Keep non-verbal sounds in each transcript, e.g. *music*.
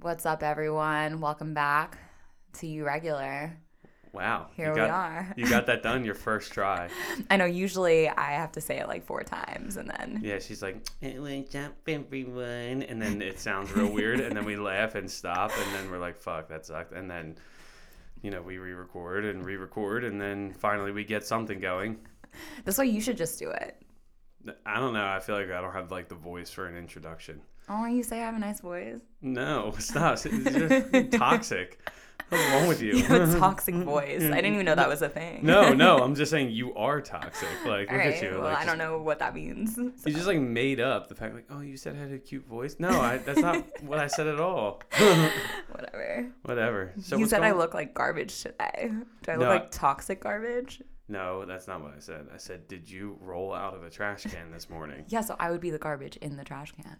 What's up, everyone? Welcome back to Irregular. Wow. Here you we got, are. you got that *laughs* done your first try. I know usually I have to say it like four times and then Yeah, she's like, "Eh, what's up, everyone? And then it sounds real weird. And then we *laughs* laugh and stop. And then we're like, fuck, that sucked. And then, you know, we re record and re record. And then finally we get something going. that's why you should just do it. I don't know. I feel like I don't have like the voice for an introduction. Oh, you say I have a nice voice. No, stop. *laughs* You're toxic. What's wrong with you? You have a toxic voice. I didn't even know that was a thing. no, no. *laughs* I'm just saying you are toxic. Like, All look right. at you. well, like, I just- don't know what that means. *laughs* You just like made up the fact like, oh, you said I had a cute voice. No, I, that's not what I said at all. Whatever. Whatever. So you said I look like garbage today. Do I look No. like toxic garbage? No, that's not what I said. I said, did you roll out of a trash can this morning? Yeah, so I would be the garbage in the trash can.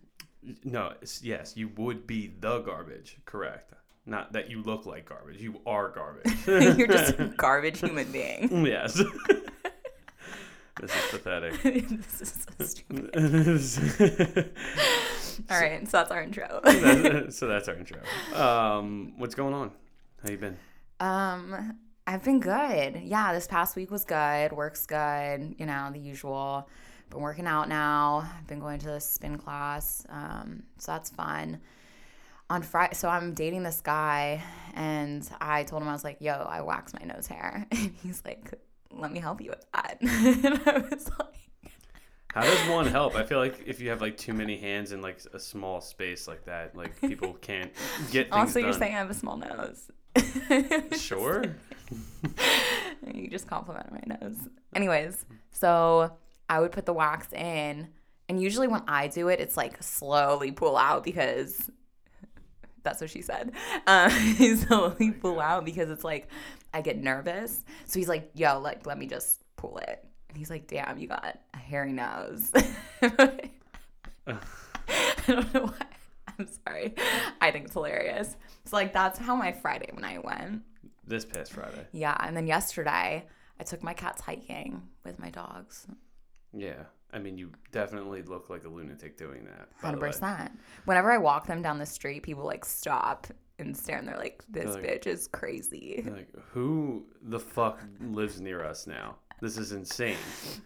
No. Yes, you would be the garbage. Correct. Not that you look like garbage. You are garbage. *laughs* You're just a *laughs* garbage human being. yes. *laughs* this is pathetic. this is so stupid. All right, so that's our intro. So that's our intro. Um, what's going on? How you been? Um, I've been good. Yeah, this past week was good. Work's good. You know, the usual. Been working out now. I've been going to the spin class. Um, so that's fun. On Friday, so I'm dating this guy, and I told him I was like, "Yo, I wax my nose hair," *laughs* and he's like, "Let me help you with that." *laughs* and I was like, How does one help? I feel like if you have like too many hands in like a small space like that, like people can't get things "Also, you're done. saying I have a small nose." *laughs* Sure. you just complimented my nose. Anyways, so I would put the wax in, and usually when I do it, it's like slowly pull out because *laughs* that's what she said. Um, *laughs* slowly pull out because it's like I get nervous. So he's like, "Yo, like let me just pull it," and he's like, "Damn, you got a hairy nose." *laughs* I don't know why. I'm sorry. I think it's hilarious. So like that's how my Friday night went. This past Friday. Yeah, and then yesterday I took my cats hiking with my dogs. Yeah. I mean, you definitely look like a lunatic doing that. Hundred percent. Whenever I walk them down the street, people like stop and stare, and they're like, "This They're bitch is crazy." Like, who the fuck lives near us now? This is insane.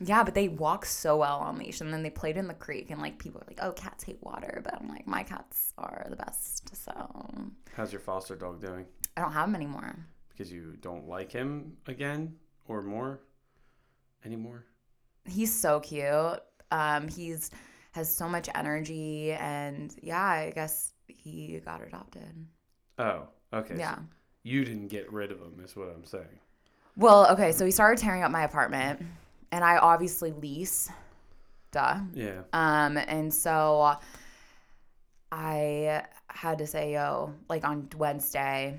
Yeah, but they walk so well on leash, and then they played in the creek, and like people are like, "Oh, cats hate water," but I'm like, my cats are the best, so How's your foster dog doing? I don't have him anymore. Because you don't like him again or more anymore? He's so cute. Um, he's has so much energy, and yeah, I guess he got adopted. Oh, okay. so Yeah. you didn't get rid of him, is what I'm saying. Well, okay, so he started tearing up my apartment, and I obviously lease, duh. Yeah. Um, and so I had to say, yo, like on Wednesday,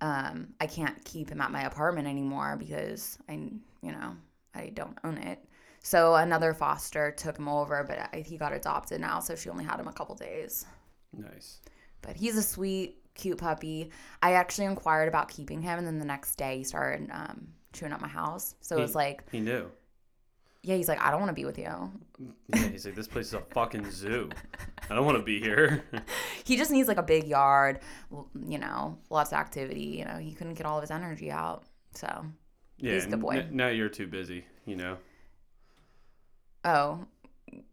um, I can't keep him at my apartment anymore because I, you know, I don't own it. So another foster took him over, but he got adopted now, so she only had him a couple days. Nice. But he's a sweet, cute puppy. I actually inquired about keeping him, and then the next day he started um, chewing up my house. So it was like, He knew. yeah, he's like, I don't want to be with you. Yeah, he's like, this place is a fucking zoo. I don't want to be here. *laughs* He just needs like a big yard, you know, lots of activity. You know, he couldn't get all of his energy out. So, yeah, He's a good boy. n- now you're too busy, you know? Oh,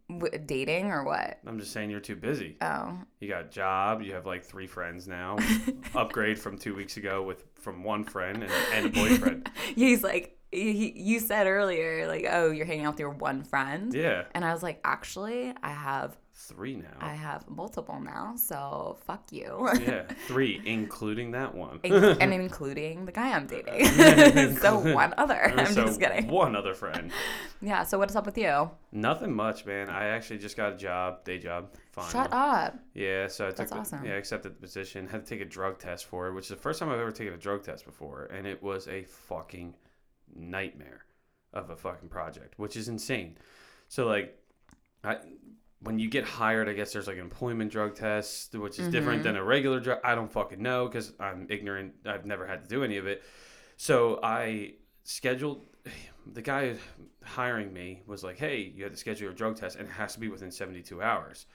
w- dating or what? I'm just saying you're too busy. Oh, You got a job. You have like three friends now. *laughs* Upgrade from two weeks ago with from one friend and, and a boyfriend. *laughs* he's like, he, you said earlier, like, oh, you're hanging out with your one friend. Yeah, And I was like, actually, I have, three now. I have multiple now. So fuck you. yeah, *laughs* three, including that one. and *laughs* including the guy I'm dating. *laughs* so one other. I'm So just kidding. One other friend. Yeah. So what's up with you? Nothing much, man. I actually just got a job, day job. Finally. Shut up. Yeah, so I took That's the, awesome. yeah, I accepted the position. Had to take a drug test for it, which is the first time I've ever taken a drug test before, and it was a fucking nightmare of a fucking project, which is insane. So like, I when you get hired, I guess there's like an employment drug test, which is different than mm-hmm. a regular drug. I don't fucking know because I'm ignorant. I've never had to do any of it. So I scheduled. *sighs* The guy hiring me was like, "Hey, you have to schedule your drug test, and it has to be within 72 hours."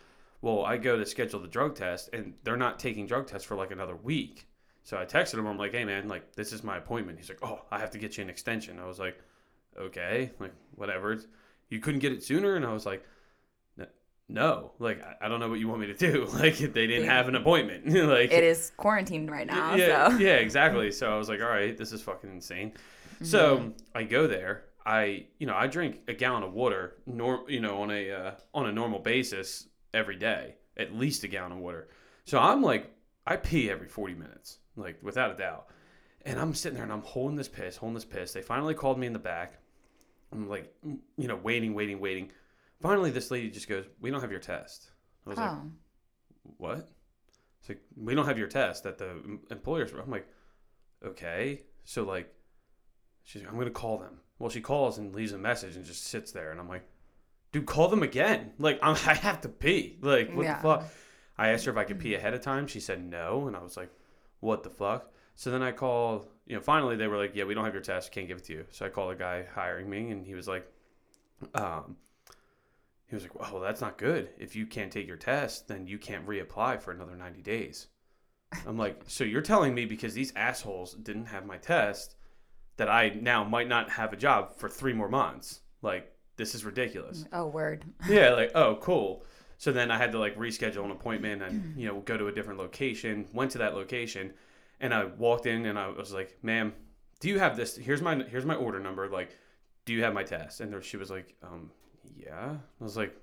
Well, I go to schedule the drug test, and they're not taking drug tests for like another week. So I texted him. I'm like, "Hey, man, like this is my appointment." He's like, "Oh, I have to get you an extension." I was like, "Okay, like whatever." You couldn't get it sooner, and I was like, "N- "No, like I- don't know what you want me to do. *laughs* Like they didn't have an appointment. *laughs* like It is quarantined right now. yeah, so yeah, exactly. So I was like, all right, this is fucking insane. So I go there. I, you know, I drink a gallon of water, nor, you know, on a uh, on a normal basis every day, at least a gallon of water. So I'm like, I pee every 40 minutes, like without a doubt. And I'm sitting there and I'm holding this piss, holding this piss. They finally called me in the back. I'm like, you know, waiting, waiting, waiting. Finally, this lady just goes, "We don't have your test." I was like, oh, what? It's like we don't have your test that the em- employers. I'm like, okay. So like, she's like, I'm gonna call them. Well, she calls and leaves a message and just sits there, and I'm like, dude, call them again. Like I'm, *laughs* I have to pee. Like what Yeah. the fuck? I asked her if I could pee ahead of time. She said no, and I was like, what the fuck? So then I called. You know, finally they were like, yeah, we don't have your test. Can't give it to you. So I called the guy hiring me, and he was like, um. He was like, "Well, that's not good. If you can't take your test, then you can't reapply for another 90 days." I'm like, *laughs* "So you're telling me because these assholes didn't have my test that I now might not have a job for 3 more months? Like, this is ridiculous." oh, word. *laughs* yeah, like, "Oh, cool." So then I had to like reschedule an appointment and, *clears throat* you know, go to a different location. Went to that location and I walked in and I was like, "Ma'am, do you have this? Here's my here's my order number. Like, do you have my test?" And there, she was like, um, yeah. I was like,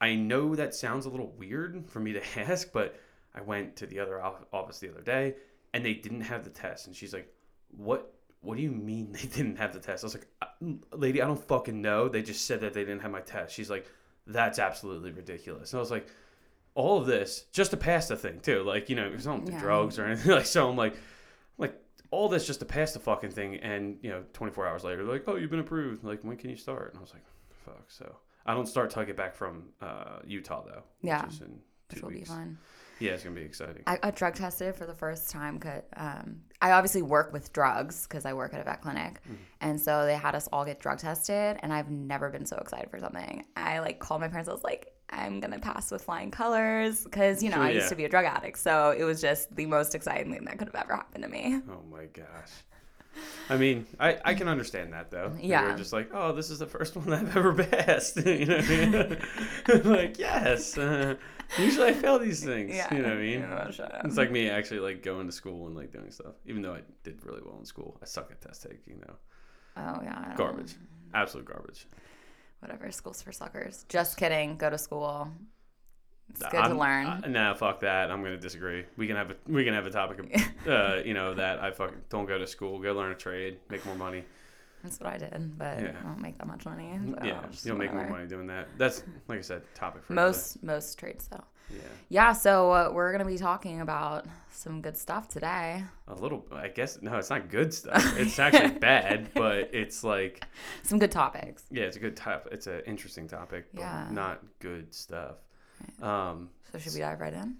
I know that sounds a little weird for me to *laughs* ask, but I went to the other office the other day and they didn't have the test. And she's like, what? What do you mean *laughs* they didn't have the test? I was like, "Uh, lady, I don't fucking know. They just said that they didn't have my test. She's like, that's absolutely ridiculous. And I was like, all of this just to pass the thing too. Like, you know, because I don't do Yeah. drugs or anything. *laughs* Like, so I'm like, like all this just to pass the fucking thing. And you know, 24 hours later, like, oh, you've been approved. Like, when can you start? And I was like, fuck. So I don't start till I get back from uh, Utah though. Yeah. Which is in Which will be fun. Yeah, it's gonna be exciting. I got drug tested for the first time. Cause, um, I obviously work with drugs because I work at a vet clinic, Mm. and so they had us all get drug tested. And I've never been so excited for something. I like called my parents. I was like, I'm gonna pass with flying colors because you know I yeah. used to be a drug addict, so it was just the most exciting thing that could have ever happened to me. Oh my gosh. I mean, I, I can understand that though. Yeah. You're just like, oh, this is the first *laughs* one I've ever passed. *laughs* you know what I mean? *laughs* like, yes. Uh, usually I fail these things. Yeah, You know what I mean? Up. It's like me actually like going to school and like doing stuff. Even though I did really well in school, I suck at test taking though. Oh yeah, Garbage. Absolute garbage. Whatever. Schools for suckers. Just kidding. Go to school. It's good to I'm- learn. I, nah, fuck that. I'm gonna disagree. We can have a we can have a topic of *laughs* uh, you know, that I fucking don't go to school, go learn a trade, make more money. That's what I did, but Yeah. I don't make that much money. so yeah, just you'll make more money doing that. That's like I said, topic for another- Most most trades though. Yeah, Yeah, so uh, we're gonna be talking about some good stuff today. a little. I guess no, it's not good stuff. It's actually *laughs* bad, but it's like Some good topics. yeah, it's a good topic. It's an interesting topic, but Yeah. not good stuff. Um, So should we dive right in?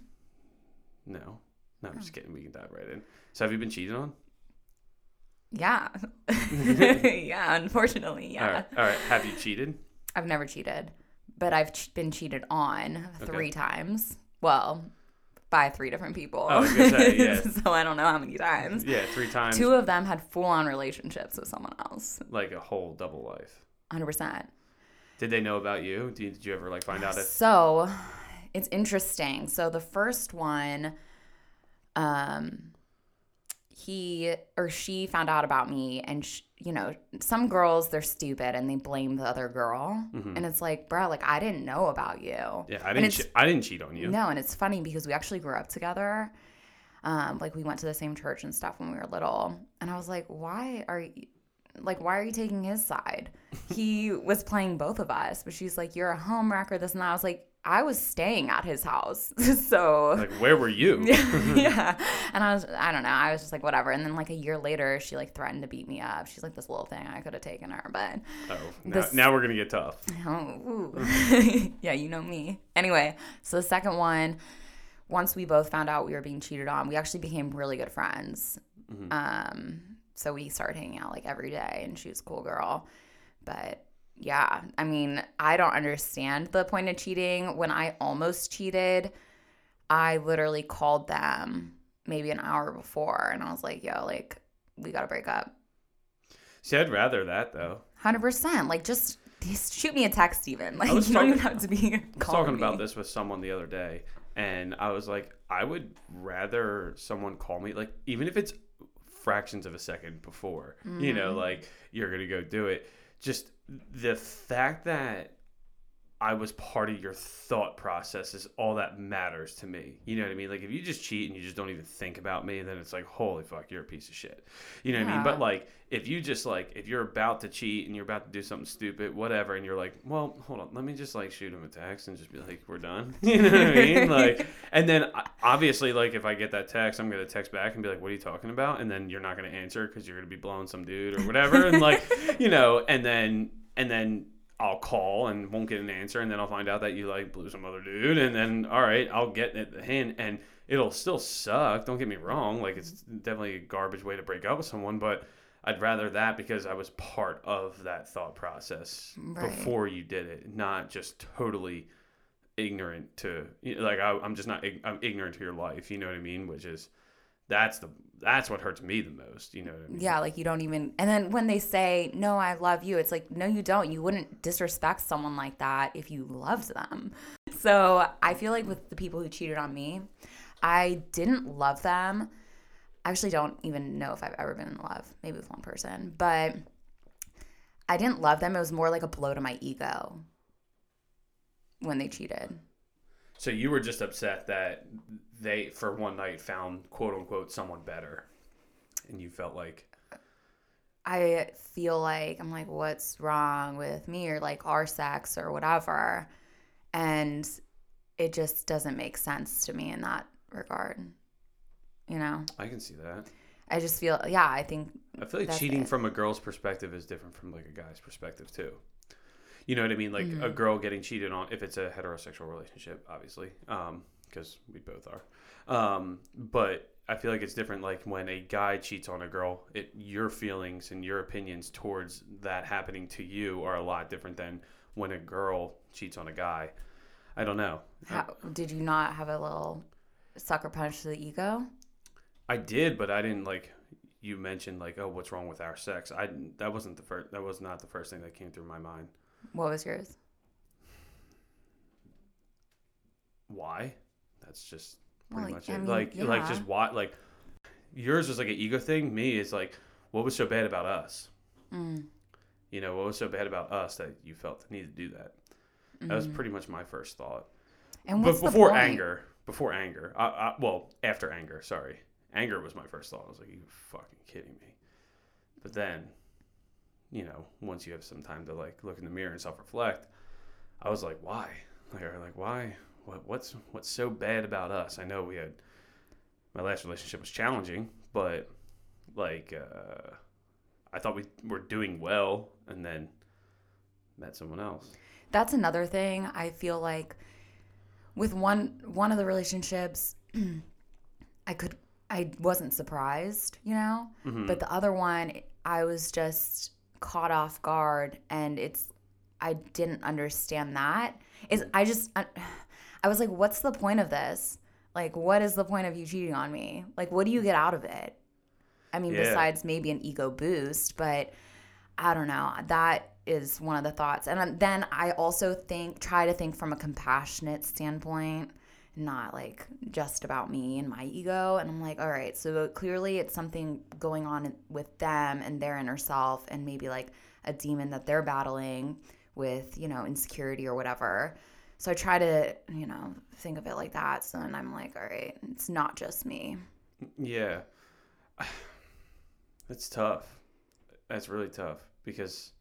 no, no, I'm just kidding. We can dive right in. So have you been cheated on? Yeah. *laughs* yeah, unfortunately, yeah. right, all right. Have you cheated? I've never cheated, but I've ch- been cheated on Okay. three times. Well, by three different people. Oh, say, yeah. *laughs* so I don't know how many times. Yeah, three times. Two of them had full on relationships with someone else. like a whole double life. 100%. Did they know about you? Did, did you ever like find out if? So it's interesting. So the first one, um, he or she found out about me, and sh- you know, some girls they're stupid and they blame the other girl, and it's like, bro, like I didn't know about you. Mm-hmm. Yeah, I didn't. Che- I didn't cheat on you. No, and it's funny because we actually grew up together. Um, like we went to the same church and stuff when we were little, and I was like, why are you? Like, why are you taking his side? He was playing both of us, but she's like, You're a home wrecker, this and that. I was like, I was staying at his house. *laughs* so Like, where were you? *laughs* yeah. *laughs* And I was, I don't know. I was just like, whatever. And then like a year later, she like threatened to beat me up. She's like, this little thing, I could have taken her, but Oh, now, This- now we're gonna get tough. oh, yeah, you know me. Anyway, so the second one, once we both found out we were being cheated on, we actually became really good friends. Um, so we started hanging out like every day, and she was a cool girl. But yeah, I mean, I don't understand the point of cheating. When I almost cheated, I literally called them maybe an hour before and I was like, yo, like, we got to break up. See, I'd rather that though. 100%. Like, just, shoot me a text, even. Like, you was don't even talking- have to be I was talking about this with someone the other day, and I was like, I would rather someone call me, like, even if it's fractions of a second before, you know, Mm-hmm. like, you're going to go do it. Just the fact that I was part of your thought process is all that matters to me. You know what I mean? Like, if you just cheat and you just don't even think about me, then it's like, holy fuck, you're a piece of shit. You know what I mean? But, like, if you just, like, if you're about to cheat and you're about to do something stupid, whatever, and you're like, well, hold on, let me just, like, shoot him a text and just be like, we're done. *laughs* You know what I mean? *laughs* Like, and then obviously, like, if I get that text, I'm going to text back and be like, what are you talking about? And then you're not going to answer because you're going to be blowing some dude or whatever. And, like, *laughs* you know, and then, and then, I'll call and won't get an answer, and then I'll find out that you like blew some other dude, and then all right, I'll get it the hint, and it'll still suck. Don't get me wrong, like it's definitely a garbage way to break up with someone, but I'd rather that because I was part of that thought process Right. before you did it, not just totally ignorant to you know, like I, I'm just not I'm ignorant to your life. You know what I mean? Which is that's the that's what hurts me the most. You know what I mean? Yeah, like you don't even. And then when they say, no, I love you, it's like, no, you don't. You wouldn't disrespect someone like that if you loved them. *laughs* So I feel like with the people who cheated on me, I didn't love them. I actually don't even know if I've ever been in love, maybe with one person, but I didn't love them. It was more like a blow to my ego when they cheated. So you were just upset that they, for one night, found quote unquote someone better, and you felt like, I feel like I'm like, what's wrong with me or like our sex or whatever. And it just doesn't make sense to me in that regard. You know, I can see that. I just feel, yeah, I think, I feel like cheating it. from a girl's perspective is different from like a guy's perspective too. You know what I mean? Like Mm-hmm. a girl getting cheated on, if it's a heterosexual relationship, obviously, because we both are. Um, but I feel like it's different. Like when a guy cheats on a girl, it your feelings and your opinions towards that happening to you are a lot different than when a girl cheats on a guy. I don't know. how, did you not have a little sucker punch to the ego? I did, but I didn't like. You mentioned like, oh, what's wrong with our sex? I that wasn't the first. That was not the first thing that came through my mind. What was yours? Why? That's just pretty Well, much I it. mean, like, like just why? Like, yours was like an ego thing. Me is like, what was so bad about us? Mm. You know, what was so bad about us that you felt the need to do that? That was pretty much my first thought. Mm-hmm. And But before anger, before anger, I, I, well, after anger, sorry, anger was my first thought. I was like, you fucking kidding me? But then, you know, once you have some time to like look in the mirror and self-reflect, I was like, why? Like, like why? What, what's what's so bad about us? I know we had my last relationship was challenging, but like uh, I thought we were doing well, and then met someone else. that's another thing i feel like with one one of the relationships *clears throat* i could i wasn't surprised you know Mm-hmm. but the other one i was just caught off guard and it's i didn't understand that is i just I, I was like what's the point of this like what is the point of you cheating on me like what do you get out of it i mean Yeah. besides maybe an ego boost but I don't know. That is one of the thoughts. And um, then I also think, try to think from a compassionate standpoint, not like just about me and my ego. And I'm like, all right, so clearly it's something going on with them and their inner self, and maybe like a demon that they're battling with, you know, insecurity or whatever. So I try to, you know, think of it like that. So then I'm like, all right, it's not just me. Yeah. *sighs* That's tough. That's really tough because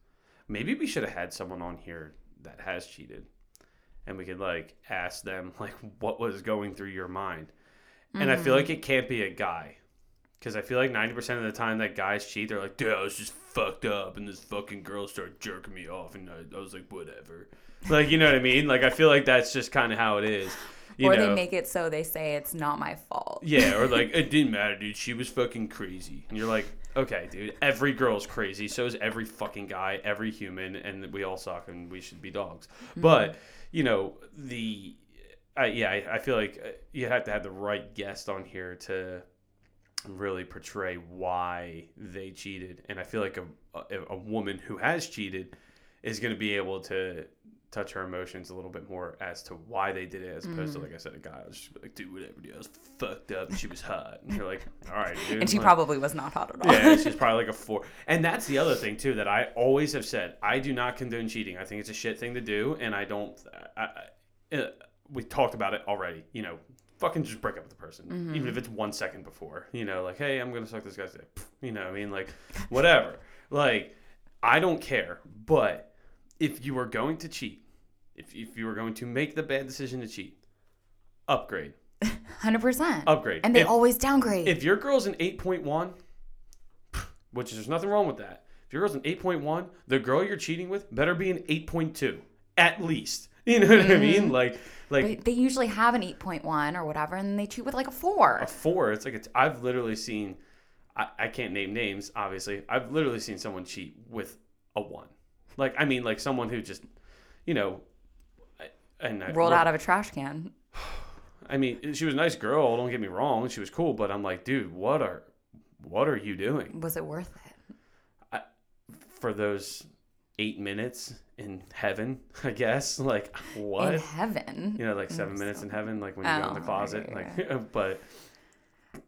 maybe we should have had someone on here that has cheated and we could like ask them *laughs* like what was going through your mind. And I feel like it can't be a guy. Cuz I feel like 90% of the time that guys cheat they're like, "Dude, I was just fucked up and this fucking girl started jerking me off and I, I was like, whatever." Like, you know what I mean? Like I feel like that's just kind of how it is. you or know, they make it so they say it's not my fault. yeah, or like *laughs* it didn't matter, dude. She was fucking crazy, and you're like, okay, dude. Every girl's crazy. So is every fucking guy, every human, and we all suck, and we should be dogs. But you know the, I yeah, I, I feel like uh, you have to have the right guest on here to really portray why they cheated, and I feel like a a, a woman who has cheated is going to be able to touch her emotions a little bit more as to why they did it, as opposed to like I said, a guy was just like, "Dude, whatever, dude, I was fucked up, and she was hot," and you're like, *laughs* "All right, dude." And she like- probably was not hot at all. yeah, she's *laughs* probably like a four. And that's the other thing too that I always have said. I do not condone cheating. I think it's a shit thing to do, and I don't. I, I, uh, we talked about it already. You know, fucking just break up with the person, even if it's one second before. You know, like, hey, I'm gonna suck this guy's dick. You know, I mean, like, whatever. like, I don't care. But if you are going to cheat, if if you are going to make the bad decision to cheat, upgrade, *laughs* Hundred percent. upgrade, And they If- always downgrade. if your girl's an 8.1, which there's nothing wrong with that. If your girl's an 8.1, the girl you're cheating with better be an 8.2 at least. *laughs* You know what I mean? Mm-hmm. Like like But they usually have an eight point one or whatever, and they cheat with like a four. a 4, it's like I've literally seen I, I can't name names obviously. I've literally seen someone cheat with a 1. Like I mean like someone who just you know and I, Rolled out of a trash can. *sighs* I mean, she was a nice girl, don't get me wrong. She was cool, but I'm like, dude, what are what are you doing? Was it worth it? for those eight minutes in heaven, *laughs* I guess. Like what? In heaven. you know, like seven minutes in heaven, like when you go in the Oh, closet. right, Like, *laughs* but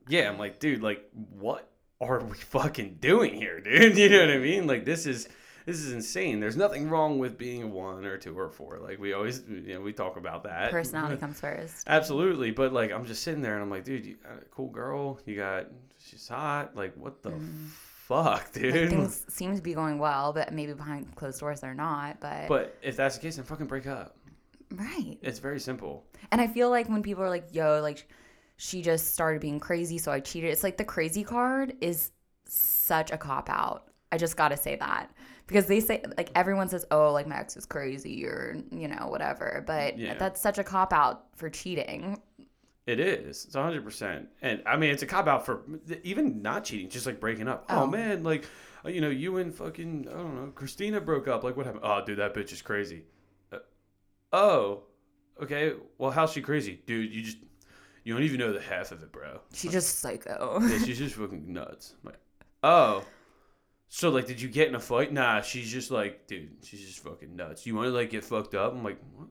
yeah, I'm like, dude, like, what are we fucking doing here, *laughs* dude? You know what I mean? Like, this is this is insane. There's nothing wrong with being a one or two or a four. Like we always, you know, we talk about that. Personality *laughs* comes first. Absolutely, but like I'm just sitting there and I'm like, dude, you got a cool girl. You got she's hot. Like what the mm. fuck, dude? Like, things *laughs* seem to be going well, but maybe behind closed doors they're not. But, But if that's the case, then fucking break up. right. It's very simple. And I feel like when people are like, "Yo, like she just started being crazy, so I cheated." It's like the crazy card is such a cop out. I just got to say that. Because they say like everyone says, "Oh, like my ex is crazy," or you know, whatever. But Yeah. that's such a cop out for cheating. It is. It's hundred percent. And I mean, it's a cop out for even not cheating, just like breaking up. Oh, Oh. man, like uh, you know, you and fucking I don't know, Christina broke up. Like what happened? Oh, dude, that bitch is crazy. Uh, oh, okay. Well, how's she crazy, dude? You just you don't even know the half of it, bro. She's just psycho. Yeah, she's just fucking nuts. I'm like, oh. So like, did you get in a fight? Nah, she's just like, dude, she's just fucking nuts. You want to like get fucked up? I'm like, what?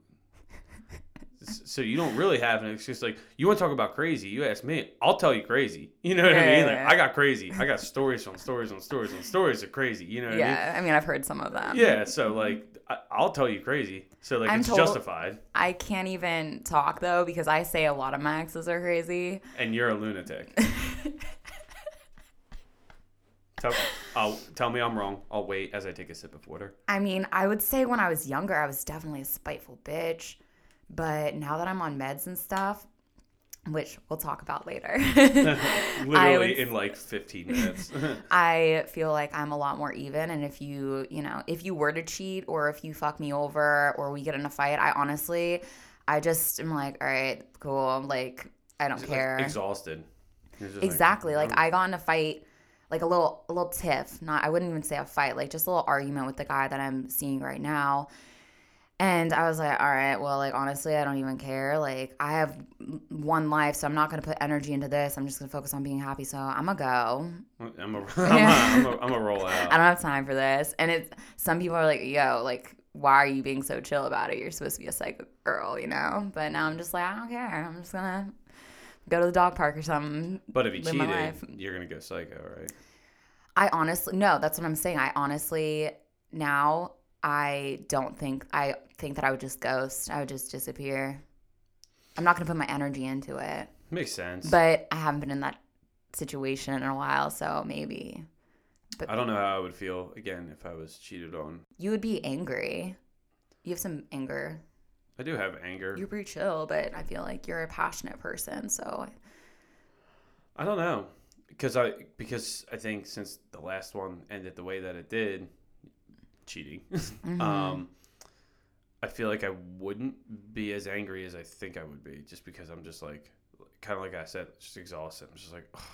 So you don't really have an excuse. Like, you want to talk about crazy? You ask me, I'll tell you crazy. You know what I mean? yeah, Like, yeah. I got crazy. I got stories on stories on stories on stories of crazy. You know what I mean? yeah, I mean, I've heard some of them. Yeah. So like, I, I'll tell you crazy. So like, I'm it's told- justified, I can't even talk though because I say a lot of my exes are crazy. and you're a lunatic. *laughs* tell, I'll, tell me I'm wrong. I'll wait as I take a sip of water. I mean, I would say when I was younger, I was definitely a spiteful bitch. But now that I'm on meds and stuff, which we'll talk about later, *laughs* Literally in like 15 minutes. *laughs* I feel like I'm a lot more even. And if you, you know, if you were to cheat or if you fuck me over or we get in a fight, I honestly, I just am like, all right, cool. Like, I don't Like, care. exhausted. Exactly. Like, oh. I got in a fight, like a little a little tiff. Not I wouldn't even say a fight, like just a little argument with the guy that I'm seeing right now. And I was like, all right, well, like honestly, I don't even care. Like I have one life, so I'm not gonna put energy into this. I'm just gonna focus on being happy. So I'm gonna go. I'm a, I'm a, I'm a, I'm a roll out I don't have time for this. And it's some people are like, yo, like why are you being so chill about it? You're supposed to be a psycho girl, you know. But now I'm just like, I don't care. I'm just gonna go to the dog park or something. But if you Live cheated, you're going to go psycho, right? I honestly no, that's what I'm saying. I honestly now I don't think I think that I would just ghost. I would just disappear. I'm not gonna put my energy into it. Makes sense. But I haven't been in that situation in a while, so maybe I don't know how I would feel, again, if I was cheated on. you would be angry. You have some anger. I do have anger. You're pretty chill, but I feel like you're a passionate person, so I don't know. Because I because I think since the last one ended the way that it did, cheating. *laughs* Mm-hmm. um, I feel like I wouldn't be as angry as I think I would be, just because I'm just like, kind of like I said, just exhausted. I'm just like, oh,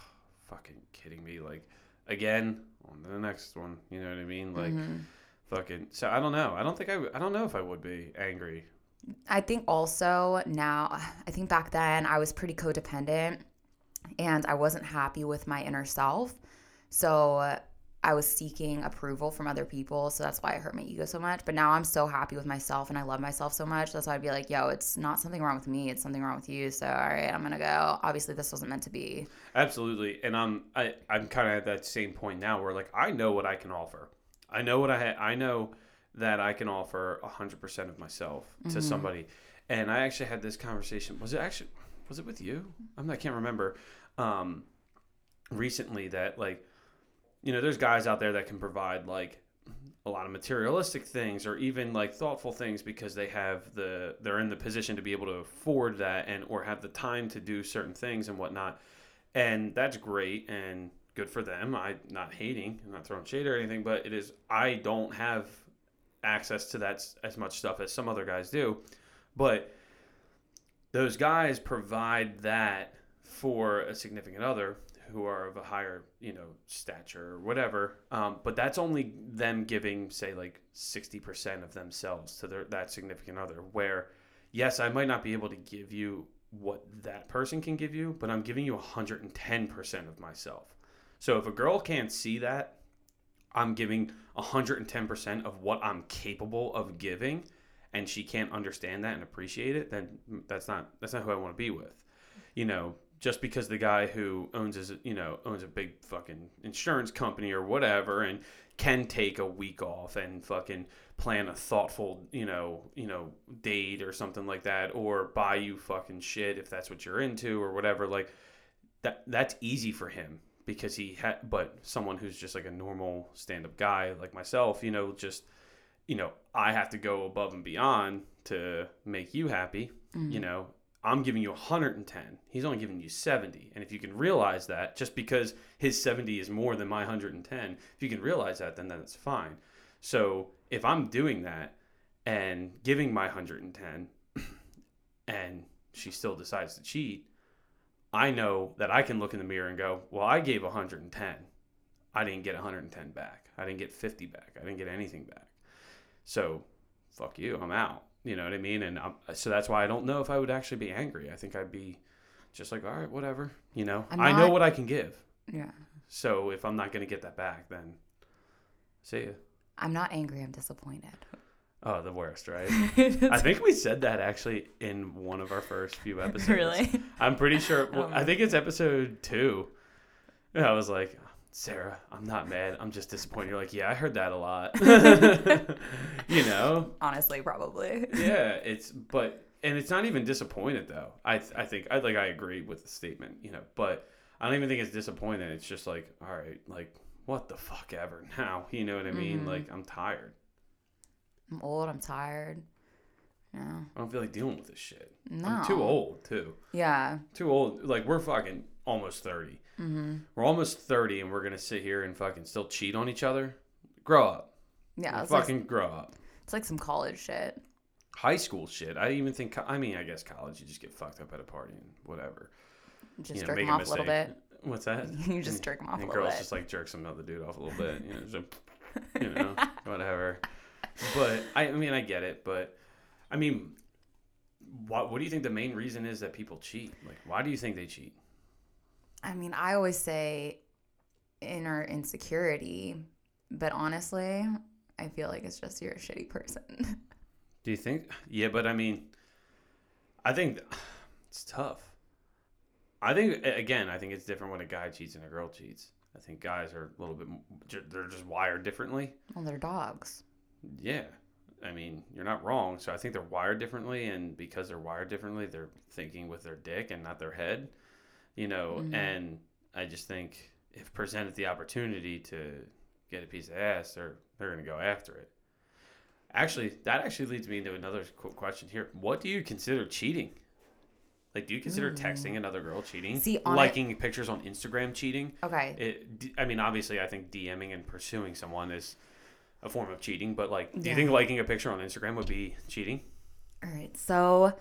fucking kidding me, like again on the next one. You know what I mean? Like, Mhm. fucking. So I don't know. I don't think I. I don't know if I would be angry. I think also now, I think back then I was pretty codependent and I wasn't happy with my inner self. So I was seeking approval from other people. So that's why I hurt my ego so much. But now I'm so happy with myself and I love myself so much. That's why I'd be like, yo, it's not something wrong with me. It's something wrong with you. So, all right, I'm to go. Obviously, this wasn't meant to be. Absolutely, and I'm I I'm kind of at that same point now where like I know what I can offer. I know what I ha- I know that I can offer hundred percent of myself to somebody, and I actually had this conversation. Was it actually was it with you? I'm I can't remember. Um, recently that like you know there's guys out there that can provide like a lot of materialistic things or even like thoughtful things because they have the they're in the position to be able to afford that and or have the time to do certain things and whatnot and that's great and good for them i'm not hating i'm not throwing shade or anything but it is i don't have access to that as much stuff as some other guys do. But those guys provide that for a significant other who are of a higher you know stature or whatever. Um, but that's only them giving say like 60% of themselves to their that significant other where yes i might not be able to give you what that person can give you but i'm giving you 110% of myself. So if a girl can't see that i'm giving 110% of what i'm capable of giving and she can't understand that and appreciate it then that's not that's not who i want to be with. You know just because the guy who owns his you know owns a big fucking insurance company or whatever and can take a week off and fucking plan a thoughtful you know you know date or something like that or buy you fucking shit if that's what you're into or whatever like that that's easy for him because he had but someone who's just like a normal stand-up guy like myself you know just you know i have to go above and beyond to make you happy you mm. know. I'm giving you 110 he's only giving you 70 and if you can realize that just because his 70 is more than my 110 if you can realize that then that's fine. So if i'm doing that and giving my 110 *clears throat* and she still decides to cheat i know that i can look in the mirror and go well i gave 110 i didn't get 110 back. I didn't get 50 back. I didn't get anything back. So fuck you. I'm out. You know what i mean? And I'm, so that's why i don't know if i would actually be angry. I think i'd be just like all right whatever. You know? I'm i know what i can give. Yeah. so if i'm not going to get that back then see ya. I'm not angry. I'm disappointed. Oh the worst right? *laughs* I think we said that actually in one of our first few *laughs* episodes. Really? i'm pretty sure *laughs* well, Um, i think it's episode two. I was like sarah i'm not mad. I'm just disappointed. You're like yeah i heard that a lot. You know? Honestly, probably. yeah it's but and it's not even disappointed though. I i think i like i agree with the statement you know but i don't even think it's disappointed. It's just like all right like what the fuck ever now. You know what i mean? Mhm. like i'm tired I'm old. I'm tired. Yeah. i don't feel like dealing with this shit No. i'm too old too Yeah. too old like we're fucking almost 30 Mm-hmm. we're almost 30 and we're gonna sit here and fucking still cheat on each other grow up Yeah. It's like, fucking grow up it's like some college shit. high school shit i even think i mean i guess college you just get fucked up at a party and whatever Just You know, jerk them off a little bit. what's that *laughs* You just jerk them off a and little girls bit. just like jerk some other dude off a little bit, you know, just, *laughs* you know, whatever. But I, I mean, I get it, but I mean, what what do you think the main reason is that people cheat? Like, why do you think they cheat? I mean, I always say inner insecurity, but honestly, I feel like it's just you're a shitty person. Do you think? Yeah, but I mean, I think *sighs* it's tough. I think again, I think it's different when a guy cheats and a girl cheats. I think guys are a little bit, they're just wired differently. well, they're dogs. Yeah. I mean, you're not wrong. So I think they're wired differently, and because they're wired differently, they're thinking with their dick and not their head, you know. Mhm. And I just think if presented the opportunity to get a piece of ass, they're they're gonna go after it. Actually, that actually leads me into another qu- question here. What do you consider cheating? Like, do you consider Ooh. texting another girl cheating? See, on it- liking pictures on Instagram cheating? Okay. It, I mean, obviously, I think DMing and pursuing someone is a form of cheating, but like, do you think liking a picture on Instagram would be cheating? All right. So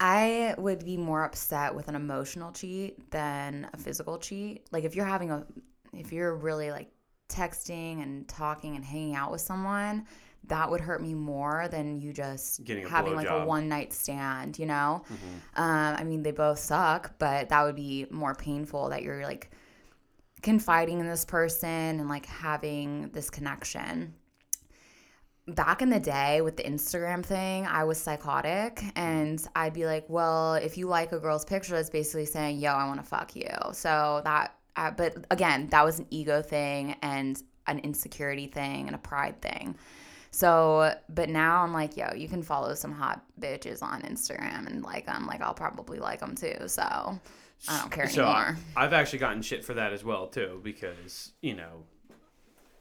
I would be more upset with an emotional cheat than a physical cheat. Like if you're having a if you're really like texting and talking and hanging out with someone, that would hurt me more than you just Getting a having like a one night stand, you know? Mm-hmm. Um, I mean, they both suck, but that would be more painful that you're like confiding in this person and like having this connection. Back in the day with the Instagram thing, I was psychotic and I'd be like, well, if you like a girl's picture, that's basically saying, yo, I want to fuck you. So that, uh, but again, that was an ego thing and an insecurity thing and a pride thing. So, but now I'm like, yo, you can follow some hot bitches on Instagram and like them. Like, I'll probably like them too. So, I don't care So anymore. I've actually gotten shit for that as well too, because you know,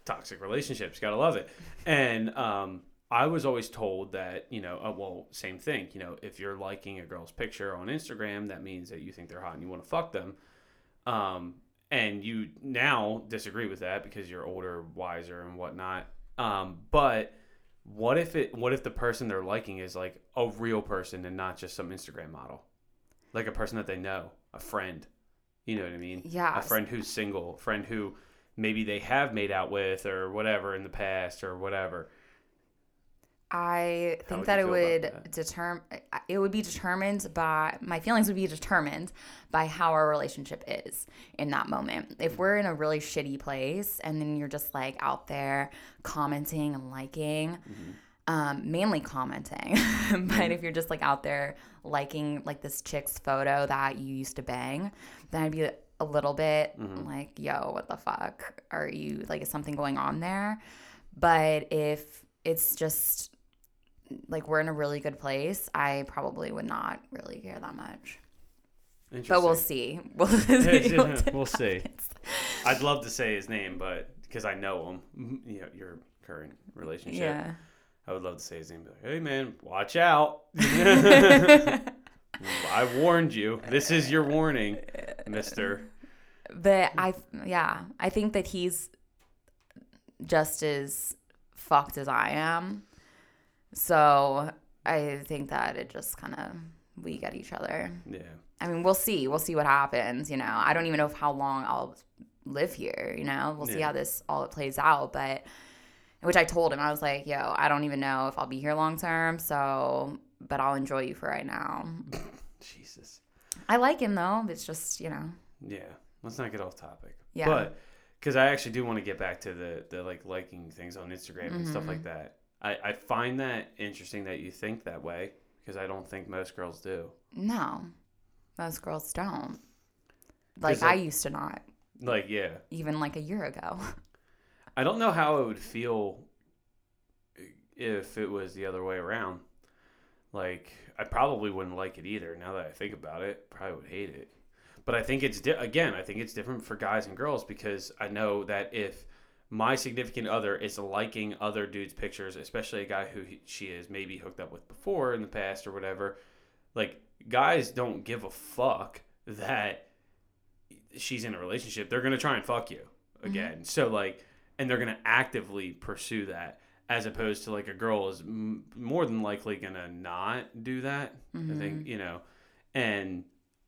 toxic relationships, gotta love it. And um, I was always told that you know, uh, well, same thing. You know, if you're liking a girl's picture on Instagram, that means that you think they're hot and you want to fuck them. Um, and you now disagree with that because you're older, wiser, and whatnot. Um, but what if it? What if the person they're liking is like a real person and not just some Instagram model, like a person that they know, a friend. You know what I mean? Yeah. A friend who's single, a friend who maybe they have made out with or whatever in the past or whatever. I think that it would determine it would be determined by my feelings would be determined by how our relationship is in that moment. If we're in a really shitty place and then you're just like out there commenting and liking, mm-hmm. Um, mainly commenting, *laughs* but if you're just like out there liking like this chick's photo that you used to bang, then I'd be a little bit like, yo, what the fuck? Are you like, is something going on there? But if it's just like we're in a really good place, I probably would not really care that much. But we'll see. *laughs* We'll see. *laughs* we'll see. I'd love to say his name, but because I know him, you know, your current relationship, Yeah. I would love to say his name. Be like, hey man, watch out! *laughs* *laughs* I warned you. This is your warning, Mister. But I, yeah, I think that he's just as fucked as I am. So I think that it just kind of we get each other. Yeah. I mean, we'll see. We'll see what happens. You know, I don't even know how long I'll live here. You know, we'll see how this all plays out. But which I told him, I was like, "Yo, I don't even know if I'll be here long term. So, but I'll enjoy you for right now." *laughs* Jesus. I like him though. It's just you know, Yeah. Let's not get off topic. Yeah. But because I actually do want to get back to the the like liking things on Instagram and stuff Mm-hmm. like that. I I find that interesting that you think that way because I don't think most girls do. no, most girls don't. Like Is I used to not, Like yeah. even like a year ago. *laughs* I don't know how it would feel if it was the other way around. Like, I probably wouldn't like it either. Now that I think about it, probably would hate it. But I think it's di- again, I think it's different for guys and girls because I know that if my significant other is liking other dudes' pictures, especially a guy who he, she is maybe hooked up with before in the past or whatever, like guys don't give a fuck that she's in a relationship. They're gonna try and fuck you mm-hmm. again. So like, and they're gonna actively pursue that as opposed to like a girl is m- more than likely gonna not do that. I think mm-hmm. you know, and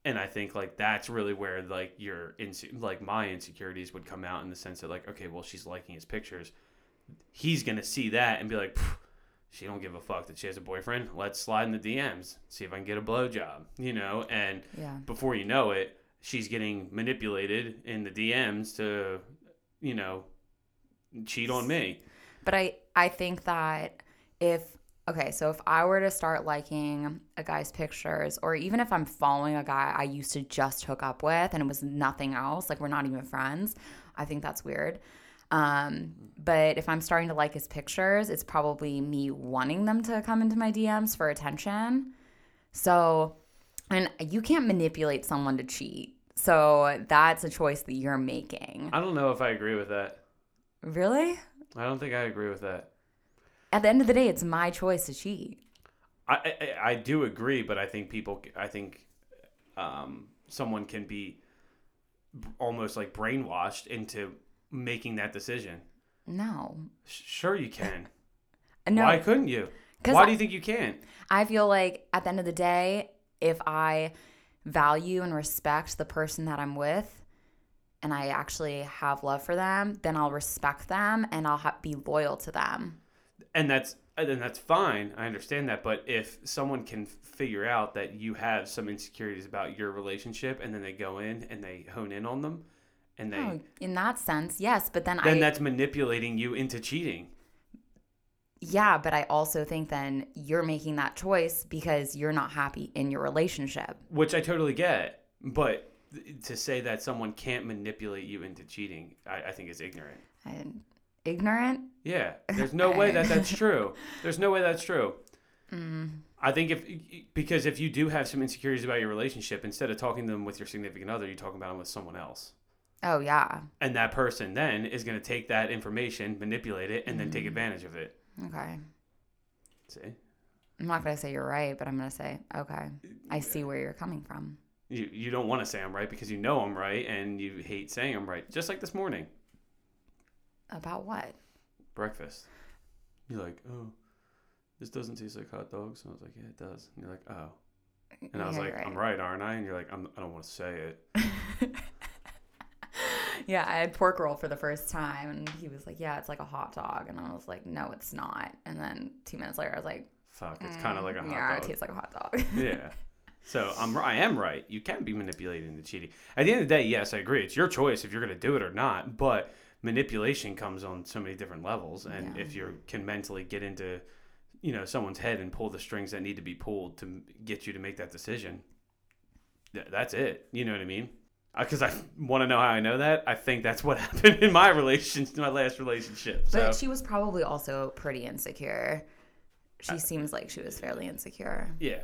and I think like that's really where like your inse- like my insecurities would come out in the sense that like okay, well she's liking his pictures. He's gonna see that and be like. She don't give a fuck that she has a boyfriend. Let's slide in the DMs, see if I can get a blowjob, you know. And yeah. before you know it, she's getting manipulated in the DMs to, you know, cheat on me. But I I think that if okay, so if I were to start liking a guy's pictures or even if I'm following a guy I used to just hook up with and it was nothing else, like we're not even friends, I think that's weird. Um, but if I'm starting to like his pictures, it's probably me wanting them to come into my DMs for attention. So, and you can't manipulate someone to cheat. So that's a choice that you're making. I don't know if I agree with that. Really? I don't think I agree with that. At the end of the day, it's my choice to cheat. I I, I do agree, but I think people, I think, um, someone can be almost like brainwashed into making that decision. No. Sure, you can. *laughs* No. Why couldn't you? Why I- do you think you can't? I feel like at the end of the day, if I value and respect the person that I'm with and I actually have love for them, then I'll respect them and I'll ha- be loyal to them. and that's and that's fine. I understand that, but if someone can figure out that you have some insecurities about your relationship, and then they go in and they hone in on them, and they Oh, in that sense, yes, but then, I then I that's manipulating you into cheating. yeah, but I also think then you're making that choice because you're not happy in your relationship. which I totally get. But to say that someone can't manipulate you into cheating, I, I think is ignorant. And ignorant? Yeah, there's no way that that's *laughs* true. There's no way that's true. Mm. I think if because if you do have some insecurities about your relationship, instead of talking to them with your significant other, you talk about them with someone else. Oh yeah. And that person then is going to take that information, manipulate it, and then take advantage of it. Okay. See, I'm not gonna say you're right, but I'm gonna say okay. I see where you're coming from. You you don't want to say I'm right because you know I'm right, and you hate saying I'm right. Just like this morning, About what? breakfast. You're like, oh, this doesn't taste like hot dogs. And I was like, yeah, it does. And you're like, oh. And I was Yeah, like, you're I'm right, aren't I? And you're like, I'm, I don't want to say it. *laughs* yeah, I had pork roll for the first time, and he was like, "Yeah, it's like a hot dog," and I was like, "No, it's not." And then two minutes later, I was like, Fuck, it's kind of like a hot Mm, "Yeah, dog. it tastes like a hot dog." *laughs* yeah. So I'm I am right. You can be manipulated into cheating. At the end of the day, yes, I agree. It's your choice if you're going to do it or not. But manipulation comes on so many different levels, and Yeah. if you can mentally get into, you know, someone's head and pull the strings that need to be pulled to get you to make that decision, th- that's it. You know what I mean? Because I *laughs* want to know how I know that. I think that's what *laughs* happened in my relationship, in my last relationship. So But she was probably also pretty insecure. She seems like she was fairly insecure yeah.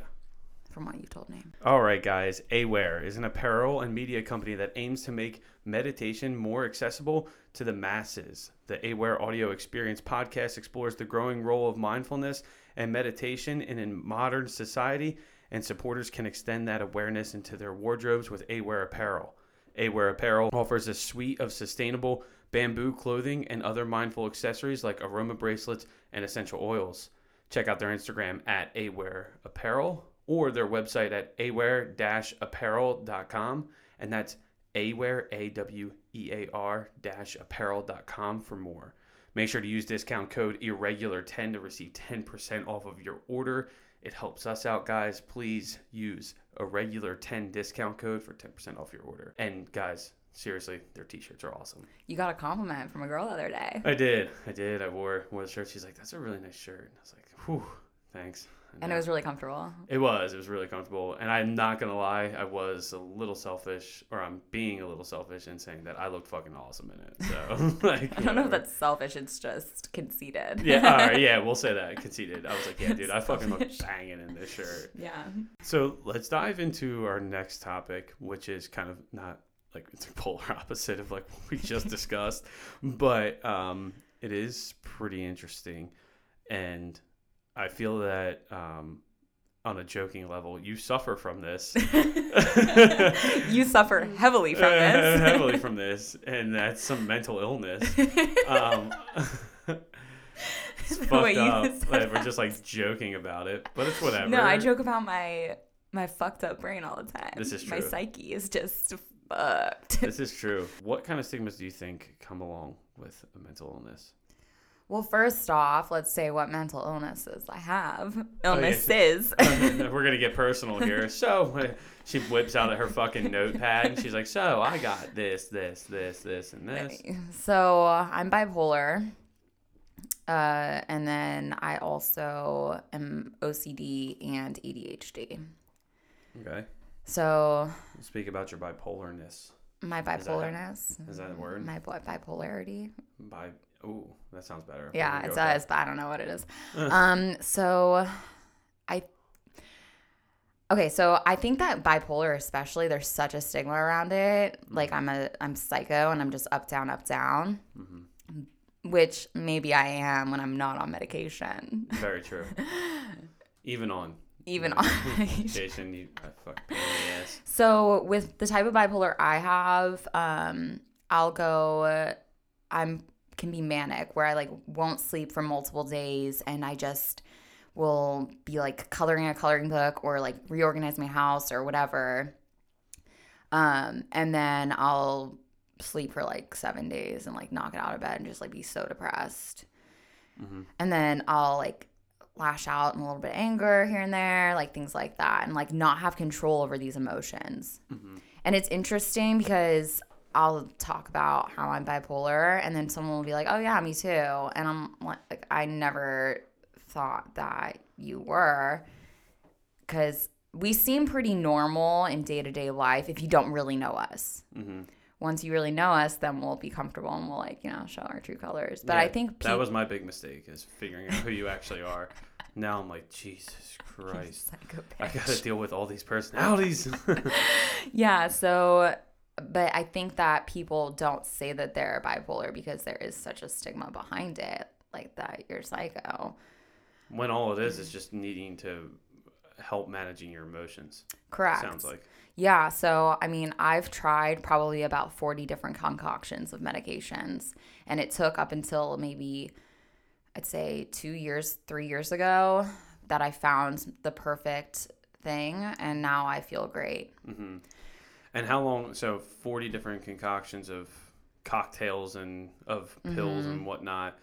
From what you told me. All right, guys. Awear is an apparel and media company that aims to make meditation more accessible to the masses. The Awear Audio Experience podcast explores the growing role of mindfulness and meditation in modern society, and supporters can extend that awareness into their wardrobes with Awear apparel. Awear apparel offers a suite of sustainable bamboo clothing and other mindful accessories like aroma bracelets and essential oils. Check out their Instagram at Awear Apparel or their website at awear-apparel.com and that's awear a w e a r apparel.com for more. Make sure to use discount code irregular10 to receive 10% off of your order. It helps us out guys. Please use irregular 10 discount code for 10% off your order. And guys seriously their t-shirts are awesome. You got a compliment from a girl the other day, i did. I did. I wore, wore the shirt. She's like that's a really nice shirt. And i was like whew thanks I and it was really comfortable. It was. It was really comfortable. And I'm not going to lie, I was a little selfish, or I'm being a little selfish in saying that I looked fucking awesome in it. So, *laughs* like, I don't know if that's selfish. It's just conceited. Yeah, all right, *laughs* yeah, we'll say that. Conceited. I was like, yeah, dude, I fucking look banging in this shirt. *laughs* yeah. So let's dive into our next topic, which is kind of not like it's a polar opposite of like what we just discussed, but um, it is pretty interesting, and I feel that um, on a joking level, you suffer from this. *laughs* *laughs* you suffer heavily from *laughs* this. heavily from this, and that's some mental illness. Um, it's The fucked up that we're just like joking about it, but it's whatever. No, I joke about my my fucked up brain all the time. This is true. My psyche is just fucked. This is true. What kind of stigmas do you think come along with a mental illness? Well, first off, let's say what mental illnesses I have. Oh, yeah. Illnesses. *laughs* We're gonna get personal *laughs* here. So uh, she whips out her fucking notepad and she's like, "So I got this, this, this, this, and this." so I'm bipolar. Uh, and then I also am OCD and ADHD. Okay. So Speak about your bipolarness. my bipolarness. Is that a word? My bipolarity. Bi. Ooh, that sounds better. Yeah, it does, but I don't know what it is. *laughs* um, so I okay, so I think that bipolar, especially, there's such a stigma around it. Like I'm a I'm psycho and I'm just up down up down, Mm-hmm. which maybe I am when I'm not on medication. Very true. *laughs* Even on Even on *laughs* medication. medication, you I fuck pain in the ass. So with the type of bipolar I have, um, I'll go. I'm can be manic where I like won't sleep for multiple days and I just will be like coloring a coloring book or like reorganize my house or whatever. Um, and then I'll sleep for like seven days and like knock it out of bed and just like be so depressed. Mhm. And then I'll like lash out in a little bit of anger here and there, like things like that, and like not have control over these emotions. Mhm. And it's interesting because I'll talk about how I'm bipolar, and then someone will be like, "Oh yeah, me too," and I'm like, "I never thought that you were," because we seem pretty normal in day to day life if you don't really know us. Mhm. Once you really know us, then we'll be comfortable and we'll like you know show our true colors. But I Yeah, think that was my big mistake is figuring out who you actually are. *laughs* Now I'm like, Jesus Christ. I gotta deal with all these *laughs* personalities. *laughs* Yeah, so but I think that people don't say that they're bipolar because there is such a stigma behind it, like that you're psycho. when all it is is just needing to help managing your emotions. Correct. Sounds like. Yeah, so I mean, I've tried probably about 40 different concoctions of medications, and it took up until maybe I'd say 2 years, 3 years ago that I found the perfect thing, and now I feel great. hmm And how long? So forty different concoctions of cocktails and of pills Mm-hmm. and whatnot.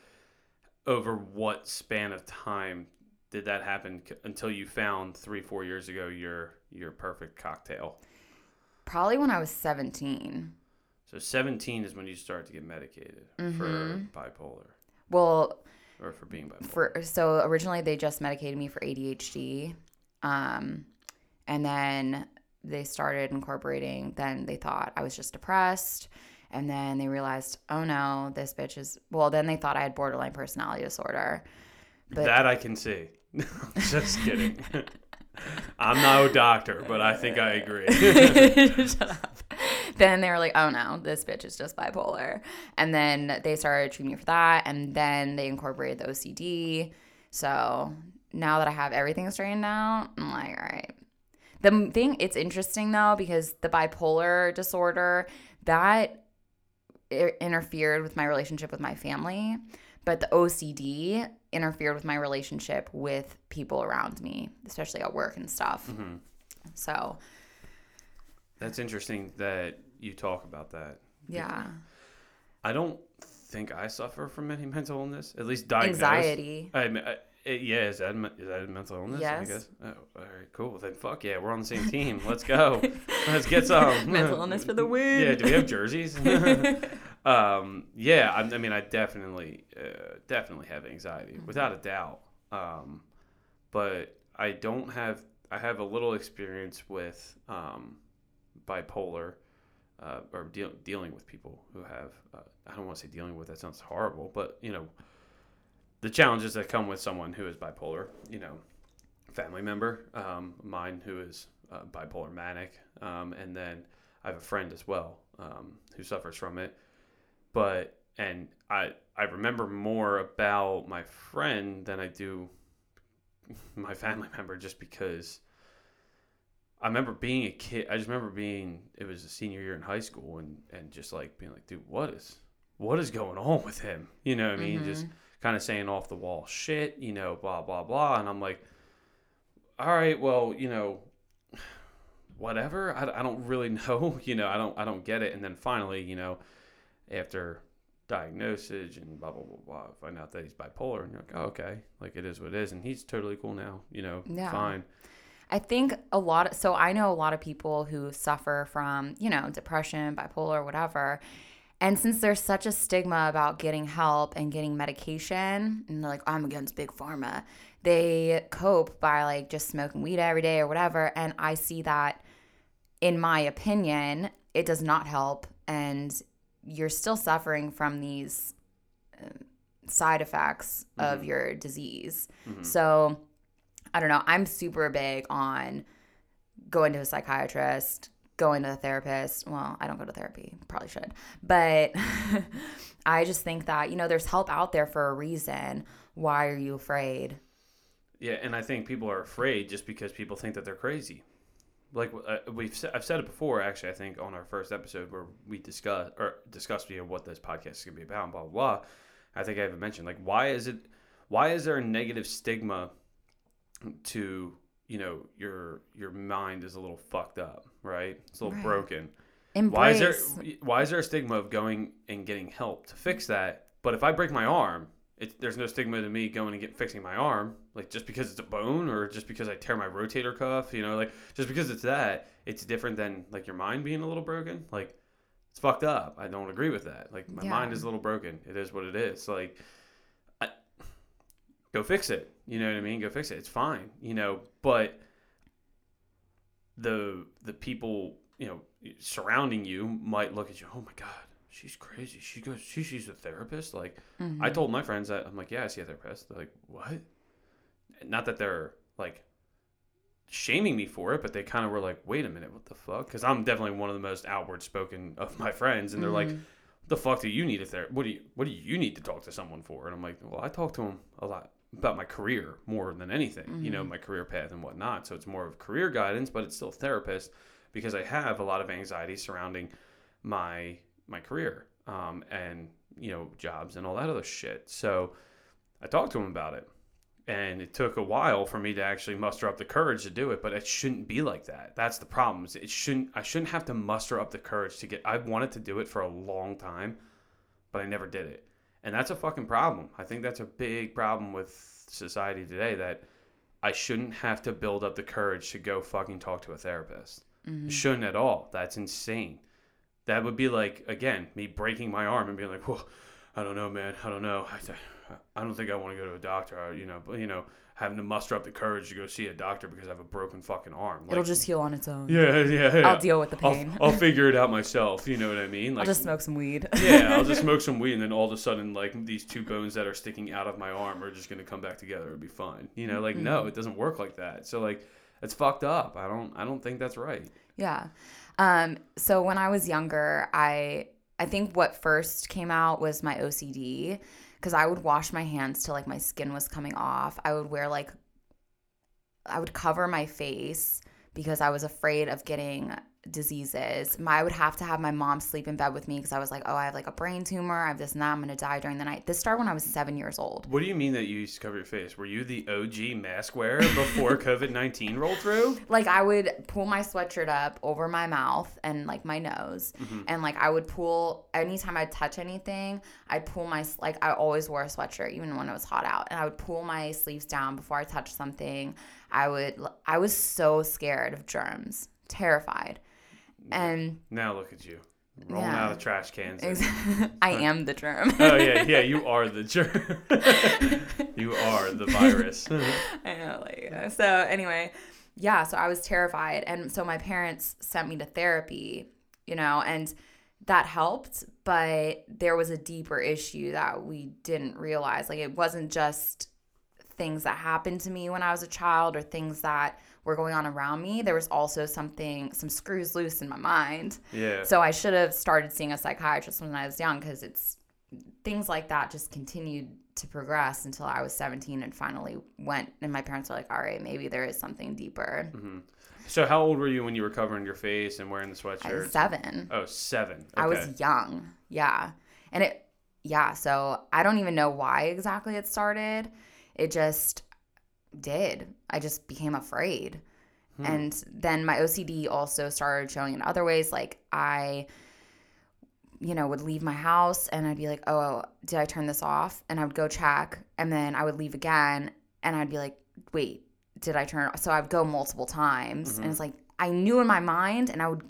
Over what span of time did that happen until you found three, four years ago your your perfect cocktail? Probably when I was 17. So seventeen is when you start to get medicated Mm-hmm. for bipolar Well, or for being bipolar. for so originally they just medicated me for ADHD, um, and then they started incorporating. Then they thought I was just depressed, and then they realized, oh no, this bitch is. Well, then they thought I had borderline personality disorder. but- that I can see. *laughs* Just kidding. I'm no doctor, but I think I agree. *laughs* Shut *laughs* up. Then they were like, oh no, this bitch is just bipolar. And then they started treating me for that. And then they incorporated the OCD. So now that I have everything straightened out, I'm like, all right. The thing, it's interesting though, because the bipolar disorder, that interfered with my relationship with my family. But the OCD interfered with my relationship with people around me, especially at work and stuff. Mhm. So, That's interesting that you talk about that. yeah. I don't think I suffer from any *laughs* mental illness, at least diagnosed. Anxiety. I, mean, I, it- yeah, is that, is that a mental illness? Yes. I guess. Oh, all right, cool. Then fuck yeah, we're on the same team. Let's go. *laughs* Let's get some. Mental illness for the *laughs* win. Yeah, do we have jerseys? *laughs* um, yeah, I, I mean, I definitely, uh, definitely have anxiety, Mm-hmm. without a doubt. Um, but I don't have. I have a little experience with um, bipolar, uh, or deal, dealing with people who have. Uh, I don't want to say dealing with. That sounds horrible, but you know, the challenges that come with someone who is bipolar. You know, family member, um, mine who is uh, bipolar manic, um, and then I have a friend as well um, who suffers from it. But and I I remember more about my friend than I do *laughs* my family member, just because I remember being a kid. I just remember being it was a senior year in high school and and just like being like, dude, what is what is going on with him? You know what I mean? Just kind of saying off the wall shit, you know, blah blah blah, and I'm like, all right, well, you know, whatever. I, I don't really *laughs* know, you know, I don't I don't get it. And then finally, you know, after diagnosis and blah blah blah blah, I find out that he's bipolar, and you're like, oh, okay, like it is what it is, and he's totally cool now, you know, Yeah. fine. I think a lot of, so I know a lot of people who suffer from, you know, depression, bipolar, whatever. And since there's such a stigma about getting help and getting medication, and they're like, I'm against big pharma, they cope by like just smoking weed every day or whatever. And I see that, in my opinion, it does not help. And you're still suffering from these uh, side effects of your disease. So, I don't know. I'm super big on going to a psychiatrist, going to a therapist. Well, I don't go to therapy, probably should. But *laughs* I just think that, you know, there's help out there for a reason. Why are you afraid? Yeah, and I think people are afraid just because people think that they're crazy. like uh, we've I've said it before actually I think on our first episode where we discussed or discussed you know what this podcast is gonna be about and blah blah blah. I think I even mentioned like why is it why is there a negative stigma to you know your your mind is a little fucked up right? It's a little Right. broken. Embrace. why is there why is there a stigma of going and getting help to fix that? But if I break my arm it, there's no stigma to me going and get fixing my arm like just because it's a bone or just because I tear my rotator cuff you know? Like just because it's that it's different than like your mind being a little broken. Like it's fucked up. I don't agree with that. Like my Yeah. mind is a little broken. It is what it is. Like go fix it you know what I mean go fix it it's fine you know but the the people you know surrounding you might look at you oh my god she's crazy she goes she sees a therapist like Mhm. I told my friends that I'm like, yeah, I see a therapist. They're like, what? Not that they're like shaming me for it, but they kind of were like, wait a minute, what the fuck? Because I'm definitely one of the most outward spoken of my friends, and they're like, Mhm. the fuck do you need a therapist? What do you what do you need to talk to someone for? And I'm like, well, I talk to them a lot about my career more than anything, you know, Mhm. my career path and whatnot. So it's more of career guidance, but it's still therapist because I have a lot of anxiety surrounding my my career um, and you know jobs and all that other shit. So I talked to him about it, and it took a while for me to actually muster up the courage to do it. But it shouldn't be like that. That's the problem. It shouldn't. I shouldn't have to muster up the courage to get. I've wanted to do it for a long time, but I never did it, and that's a fucking problem. I think that's a big problem with society today that. I shouldn't have to build up the courage to go fucking talk to a therapist. Mhm. Shouldn't at all. That's insane. That would be like again me breaking my arm and being like, "Well, I don't know, man. I don't know. I, I don't think I want to go to a doctor. Or, you know, but you know, having to muster up the courage to go see a doctor because I have a broken fucking arm. Like, It'll just heal on its own. yeah, yeah, yeah. I'll deal with the I'll, pain. I'll figure it out *laughs* myself. You know what I mean? Like, I'll just smoke some weed. *laughs* yeah, I'll just smoke *laughs* some weed, and then all of a sudden, like these two bones that are sticking out of my arm are just gonna come back together. It'll be fine. You know, like no, Mm-hmm. it doesn't work like that. So like, it's fucked up. I don't, I don't think that's right. Yeah. Um, so when I was younger, I I think what first came out was my OCD because I would wash my hands till like my skin was coming off. I would wear like I would cover my face because I was afraid of getting diseases. My, I would have to have my mom sleep in bed with me because I was like, oh, I have like a brain tumor. I have this and that. I'm gonna die during the night. This started when I was seven years old. What do you mean that you used to cover your face? Were you the OG mask wearer before *laughs* COVID nineteen rolled through? like I would pull my sweatshirt up over my mouth and like my nose, Mm-hmm. and like I would pull anytime I'd touch anything, I'd pull my like I always wore a sweatshirt even when it was hot out, and I would pull my sleeves down before I touched something. I would I was so scared of germs, terrified, and Now look at you, rolling Yeah. out of trash cans. and- *laughs* I am the germ. oh yeah, yeah, you are the germ. *laughs* you are the virus. *laughs* I know, like uh, so. Anyway, yeah. So I was terrified, and so my parents sent me to therapy, you know, and that helped. But there was a deeper issue that we didn't realize. Like it wasn't just things that happened to me when I was a child or things that were going on around me. There was also something, some screws loose in my mind. yeah. So I should have started seeing a psychiatrist when I was young because it's things like that just continued to progress until I was 17 and finally went. And my parents were like, all right, maybe there is something deeper. Mm-hmm. So how old were you when you were covering your face and wearing the I was sweatshirt? seven. Oh, seven. Okay. I was young. Yeah. And it, yeah. So I don't even know why exactly it started. It just did. I just became afraid. Hmm. And then my OCD also started showing in other ways. Like I, you know, would leave my house and I'd be like, oh, did I turn this off? And I would go check. And then I would leave again and I'd be like, wait, did I turn it off? So I would go multiple times. And it's like, I knew in my mind and I would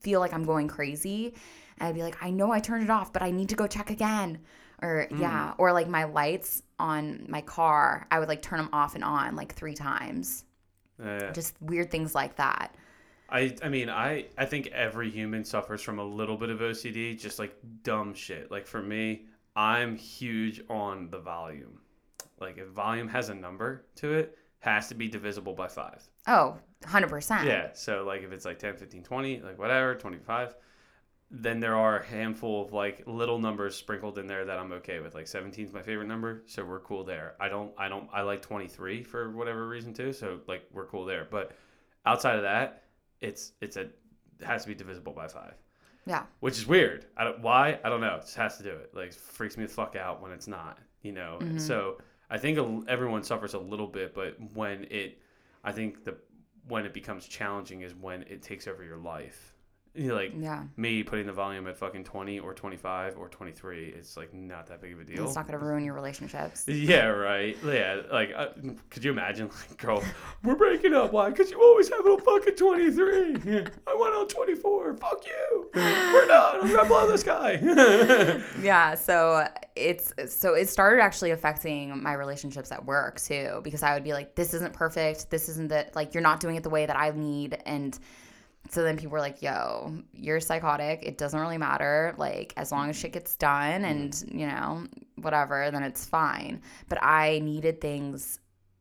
feel like I'm going crazy. And I'd be like, I know I turned it off, but I need to go check again. Or, mm. yeah. Or like my lights on my car, I would like turn them off and on like three times. Yeah. Just weird things like that. I I mean I I think every human suffers from a little bit of OCD, just like dumb shit. Like for me, I'm huge on the volume. Like if volume has a number to it, has to be divisible by 5. Oh, 100%. Yeah, so like if it's like 10, 15, 20, like whatever, 25, then there are a handful of like little numbers sprinkled in there that I'm okay with. Like 17 is my favorite number, so we're cool there. I don't I don't I like 23 for whatever reason too, so like we're cool there. But outside of that, it's it's a it has to be divisible by five. Yeah. Which is weird. I don't why I don't know. It just has to do it. Like freaks me the fuck out when it's not. You know. Mm-hmm. So I think everyone suffers a little bit, but when it, I think the when it becomes challenging is when it takes over your life. You know, like Yeah. me putting the volume at fucking 20 or 25 or 23 it's like not that big of a deal. It's not going to ruin your relationships. *laughs* yeah right. Yeah like uh, could you imagine *laughs* like girl we're breaking up. Why? Because you always have it on fucking 23 *laughs* i went on 24 fuck you. We're done. I'm gonna blow this guy Yeah, so it's so it started actually affecting my relationships at work too because I would be like this isn't perfect, this isn't the like you're not doing it the way that I need. And so then people were like, "Yo, you're psychotic. It doesn't really matter. Like as long as shit gets done and, you know, whatever, then it's fine." But I needed things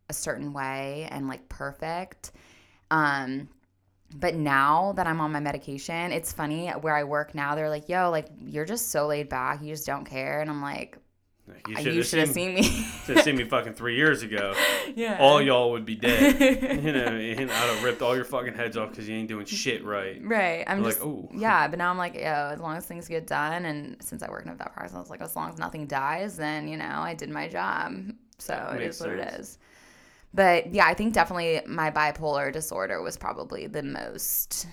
a certain way and like perfect. Um but now that I'm on my medication, it's funny where I work now. They're like, "Yo, like you're just so laid back. You just don't care." And I'm like, you "You should have seen *laughs* me." should have seen me fucking three years ago *laughs* yeah. all y'all would be dead *laughs* you know and i'd have ripped all your fucking heads off because you ain't doing shit right Right. I'm You're just like, "Ooh." yeah, but now I'm like, yo, as long as things get done, and since I work in a vet practice, I was like, as long as nothing dies, then you know, I did my job. So it Makes is what it sense. is. But yeah, I think definitely my bipolar disorder was probably the most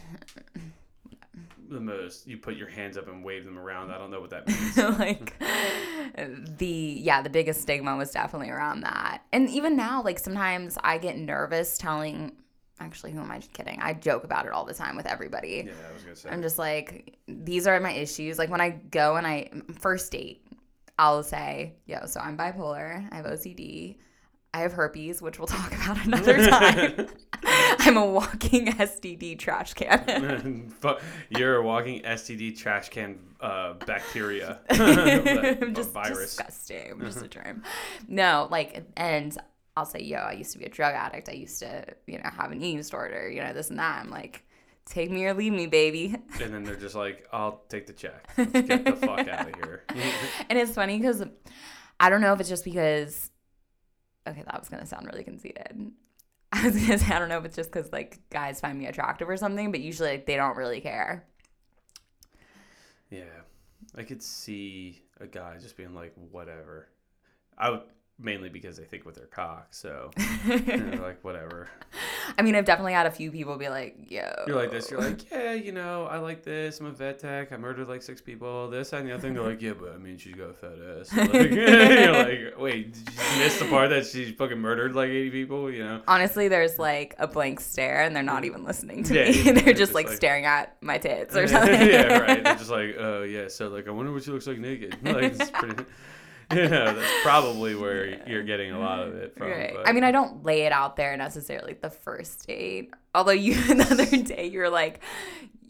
the most you put your hands up and wave them around. I don't know what that *laughs* means. Like the yeah the biggest stigma was definitely around that. And even now like sometimes i get nervous telling actually who am i kidding? I joke about it all the time with everybody. Yeah i was gonna say. I'm just like, these are my issues. Like when I go and I first date, I'll say, yo, so I'm bipolar, I have OCD, I have herpes, which we'll talk *laughs* about another time. *laughs* I'm a walking STD trash can. *laughs* You're a walking STD trash can uh, bacteria, I'm just virus. disgusting. I'm just a germ. No, like, and I'll say, yo, I used to be a drug addict. I used to, you know, have an eating disorder, you know, this and that. I'm like, take me or leave me, baby. And then they're just like, "I'll take the check. Let's get the fuck out of here." and it's funny because I don't know if it's just because. Okay, that was gonna sound really conceited. *laughs* I was gonna say I don't know if it's just because like guys find me attractive or something, but usually like, they don't really care. yeah, I could see a guy just being like, "Whatever." I would mainly because they think with their cock, so *laughs* they're like, "Whatever." I mean, I've definitely had a few people be like, "Yo, You're like this. You're like, "Yeah, you know, I like this. I'm a vet tech. I murdered like six people. This and the other thing." They're like, "Yeah, but I mean, she's got a fat ass." *laughs* Like, *laughs* you're like, "Wait, did you miss the part that she fucking murdered like 80 people?" You know. Honestly, there's like a blank stare, and they're not even listening to Yeah, me. yeah, they're they're just just like, like- staring at my tits or something. yeah, right. They're just like, oh yeah. So like, I wonder what she looks like naked. Like, it's pretty. *laughs* You know, that's probably where you're getting a lot of it from. Right. but- I mean, I don't lay it out there necessarily the first date. Although you *laughs* the other day you're like,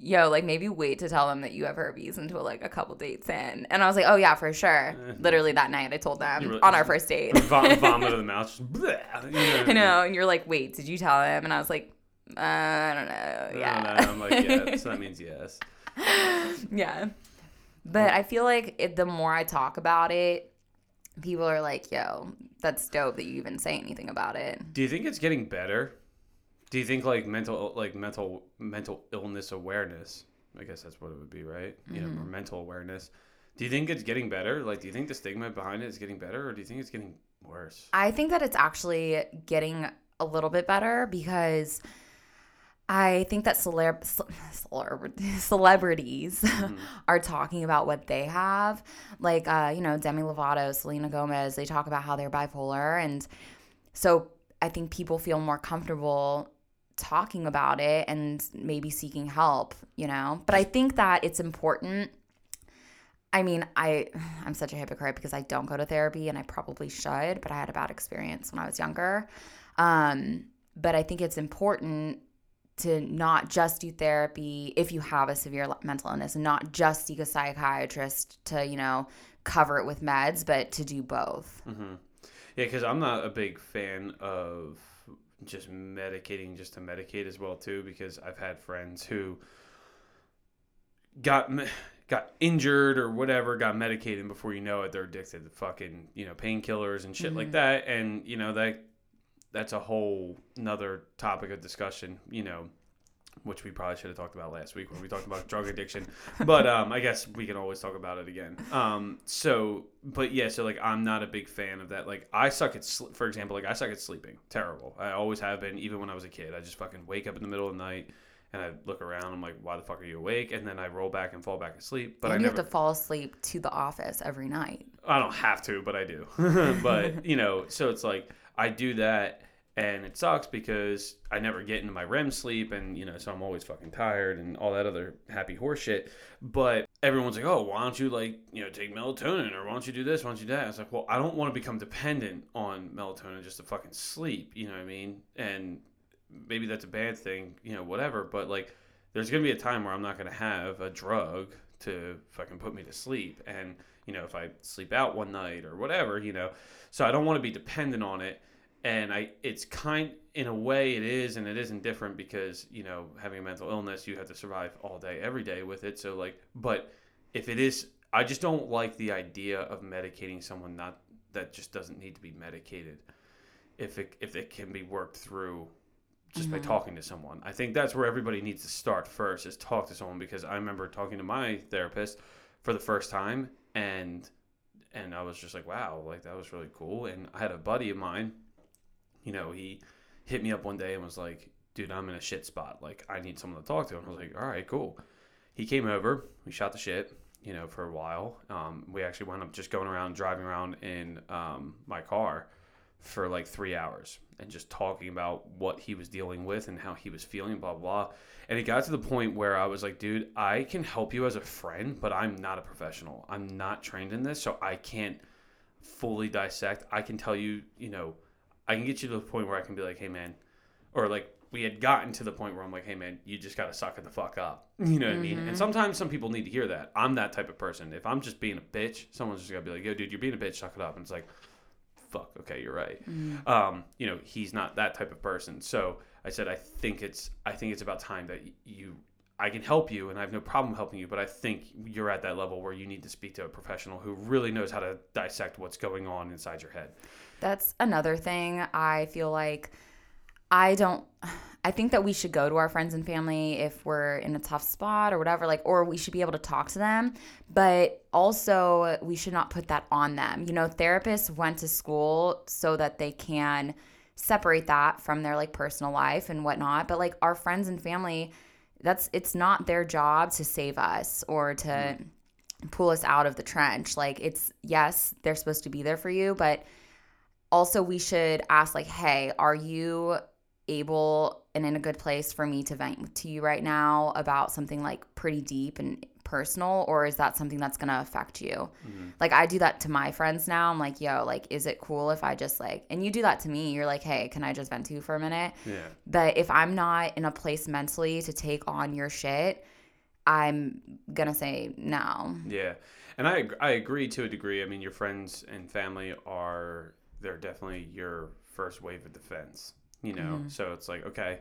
yo, like maybe wait to tell them that you have herpes until like a couple dates in. And I was like, oh yeah, for sure. *laughs* Literally that night I told them really- on our first date. vom- vomit of the mouth. Just, bleh, you know, I know. And you're like, wait, did you tell him? And I was like, uh, I don't know. I Yeah. don't know. I'm like, yeah. So that means yes. yeah. But I feel like it, the more I talk about it, people are like, yo, that's dope that you even say anything about it. Do you think it's getting better? Do you think like mental like mental mental illness awareness? I guess that's what it would be, right? You know, or Mm-hmm. mental awareness. Do you think it's getting better? Like, do you think the stigma behind it is getting better, or do you think it's getting worse? I think that it's actually getting a little bit better because I think that celeb, *laughs* celeb celebrities *laughs* are talking about what they have. Like, uh, you know, Demi Lovato, Selena Gomez, they talk about how they're bipolar. And so I think people feel more comfortable talking about it and maybe seeking help, you know? But I think that it's important. I mean, I *sighs* I'm such a hypocrite because I don't go to therapy and I probably should, but I had a bad experience when I was younger. Um, but I think it's important to not just do therapy if you have a severe mental illness and not just seek a psychiatrist to, you know, cover it with meds, but to do both. hmm Yeah, because I'm not a big fan of just medicating just to medicate as well too. Because I've had friends who got got injured or whatever, got medicated, and before you know it, they're addicted to fucking you know painkillers and shit like that. And you know that that's a whole another topic of discussion. You know, which we probably should have talked about last week when we talked about drug addiction. *laughs* But um, I guess we can always talk about it again. Um, so, but yeah, so like I'm not a big fan of that. Like I suck at, sl- for example, like I suck at sleeping. Terrible. I always have been, even when I was a kid. I just fucking wake up in the middle of the night and I look around. I'm like, why the fuck are you awake? And then I roll back and fall back asleep. But and I you never. have to fall asleep to the office every night. I don't have to, but I do. *laughs* but you know, so it's like I do that, and it sucks because I never get into my REM sleep, and you know, so I'm always fucking tired and all that other happy horse shit. But everyone's like, oh, why don't you like you know take melatonin or why don't you do this? Why don't you do that? I was like, well, I don't want to become dependent on melatonin just to fucking sleep. You know what I mean? And maybe that's a bad thing, you know, whatever. But like, there's gonna be a time where I'm not gonna have a drug to fucking put me to sleep, and you know, if I sleep out one night or whatever, you know, so I don't want to be dependent on it. And I, it's kind, in a way, it is, and it isn't different because you know, having a mental illness, you have to survive all day, every day with it. So like, but if it is, I just don't like the idea of medicating someone not that just doesn't need to be medicated. If it if it can be worked through just by mm-hmm. talking to someone. I think that's where everybody needs to start first is talk to someone because I remember talking to my therapist for the first time and and I was just like, wow, like that was really cool. And I had a buddy of mine, you know, he hit me up one day and was like, dude, I'm in a shit spot. Like I need someone to talk to. And I was like, all right, cool. He came over, we shot the shit, you know, for a while. Um, we actually wound up just going around, driving around in um, my car for like three hours and just talking about what he was dealing with and how he was feeling, blah, blah. And it got to the point where I was like, dude, I can help you as a friend, but I'm not a professional. I'm not trained in this, so I can't fully dissect. I can tell you, you know, I can get you to the point where I can be like, hey, man, or like, we had gotten to the point where I'm like, hey man, you just gotta suck it the fuck up. *laughs* You know what I mean? And mm-hmm. sometimes some people need to hear that. I'm that type of person. If I'm just being a bitch, someone's just gotta be like, yo, dude, you're being a bitch, suck it up. And it's like, fuck, okay, you're right. Um, you know, he's not that type of person. So I said, I think it's, I think it's about time that you, I can help you, and I have no problem helping you. But I think you're at that level where you need to speak to a professional who really knows how to dissect what's going on inside your head. That's another thing I feel like I don't *sighs* I think that we should go to our friends and family if we're in a tough spot or whatever like or we should be able to talk to them, but also we should not put that on them. You know, therapists went to school so that they can separate that from their like personal life and whatnot, but like our friends and family that's it's not their job to save us or to mm-hmm. pull us out of the trench. Like it's yes, they're supposed to be there for you, but also we should ask like, "Hey, are you able and in a good place for me to vent to you right now about something like pretty deep and personal or is that something that's going to affect you?" Mm-hmm. Like I do that to my friends now. I'm like, "Yo, like is it cool if I just like and you do that to me. You're like, "Hey, can I just vent to you for a minute?" Yeah. But if I'm not in a place mentally to take on your shit, I'm going to say no. Yeah, and I I agree to a degree. I mean, your friends and family are they're definitely your first wave of defense. You know, so it's like okay,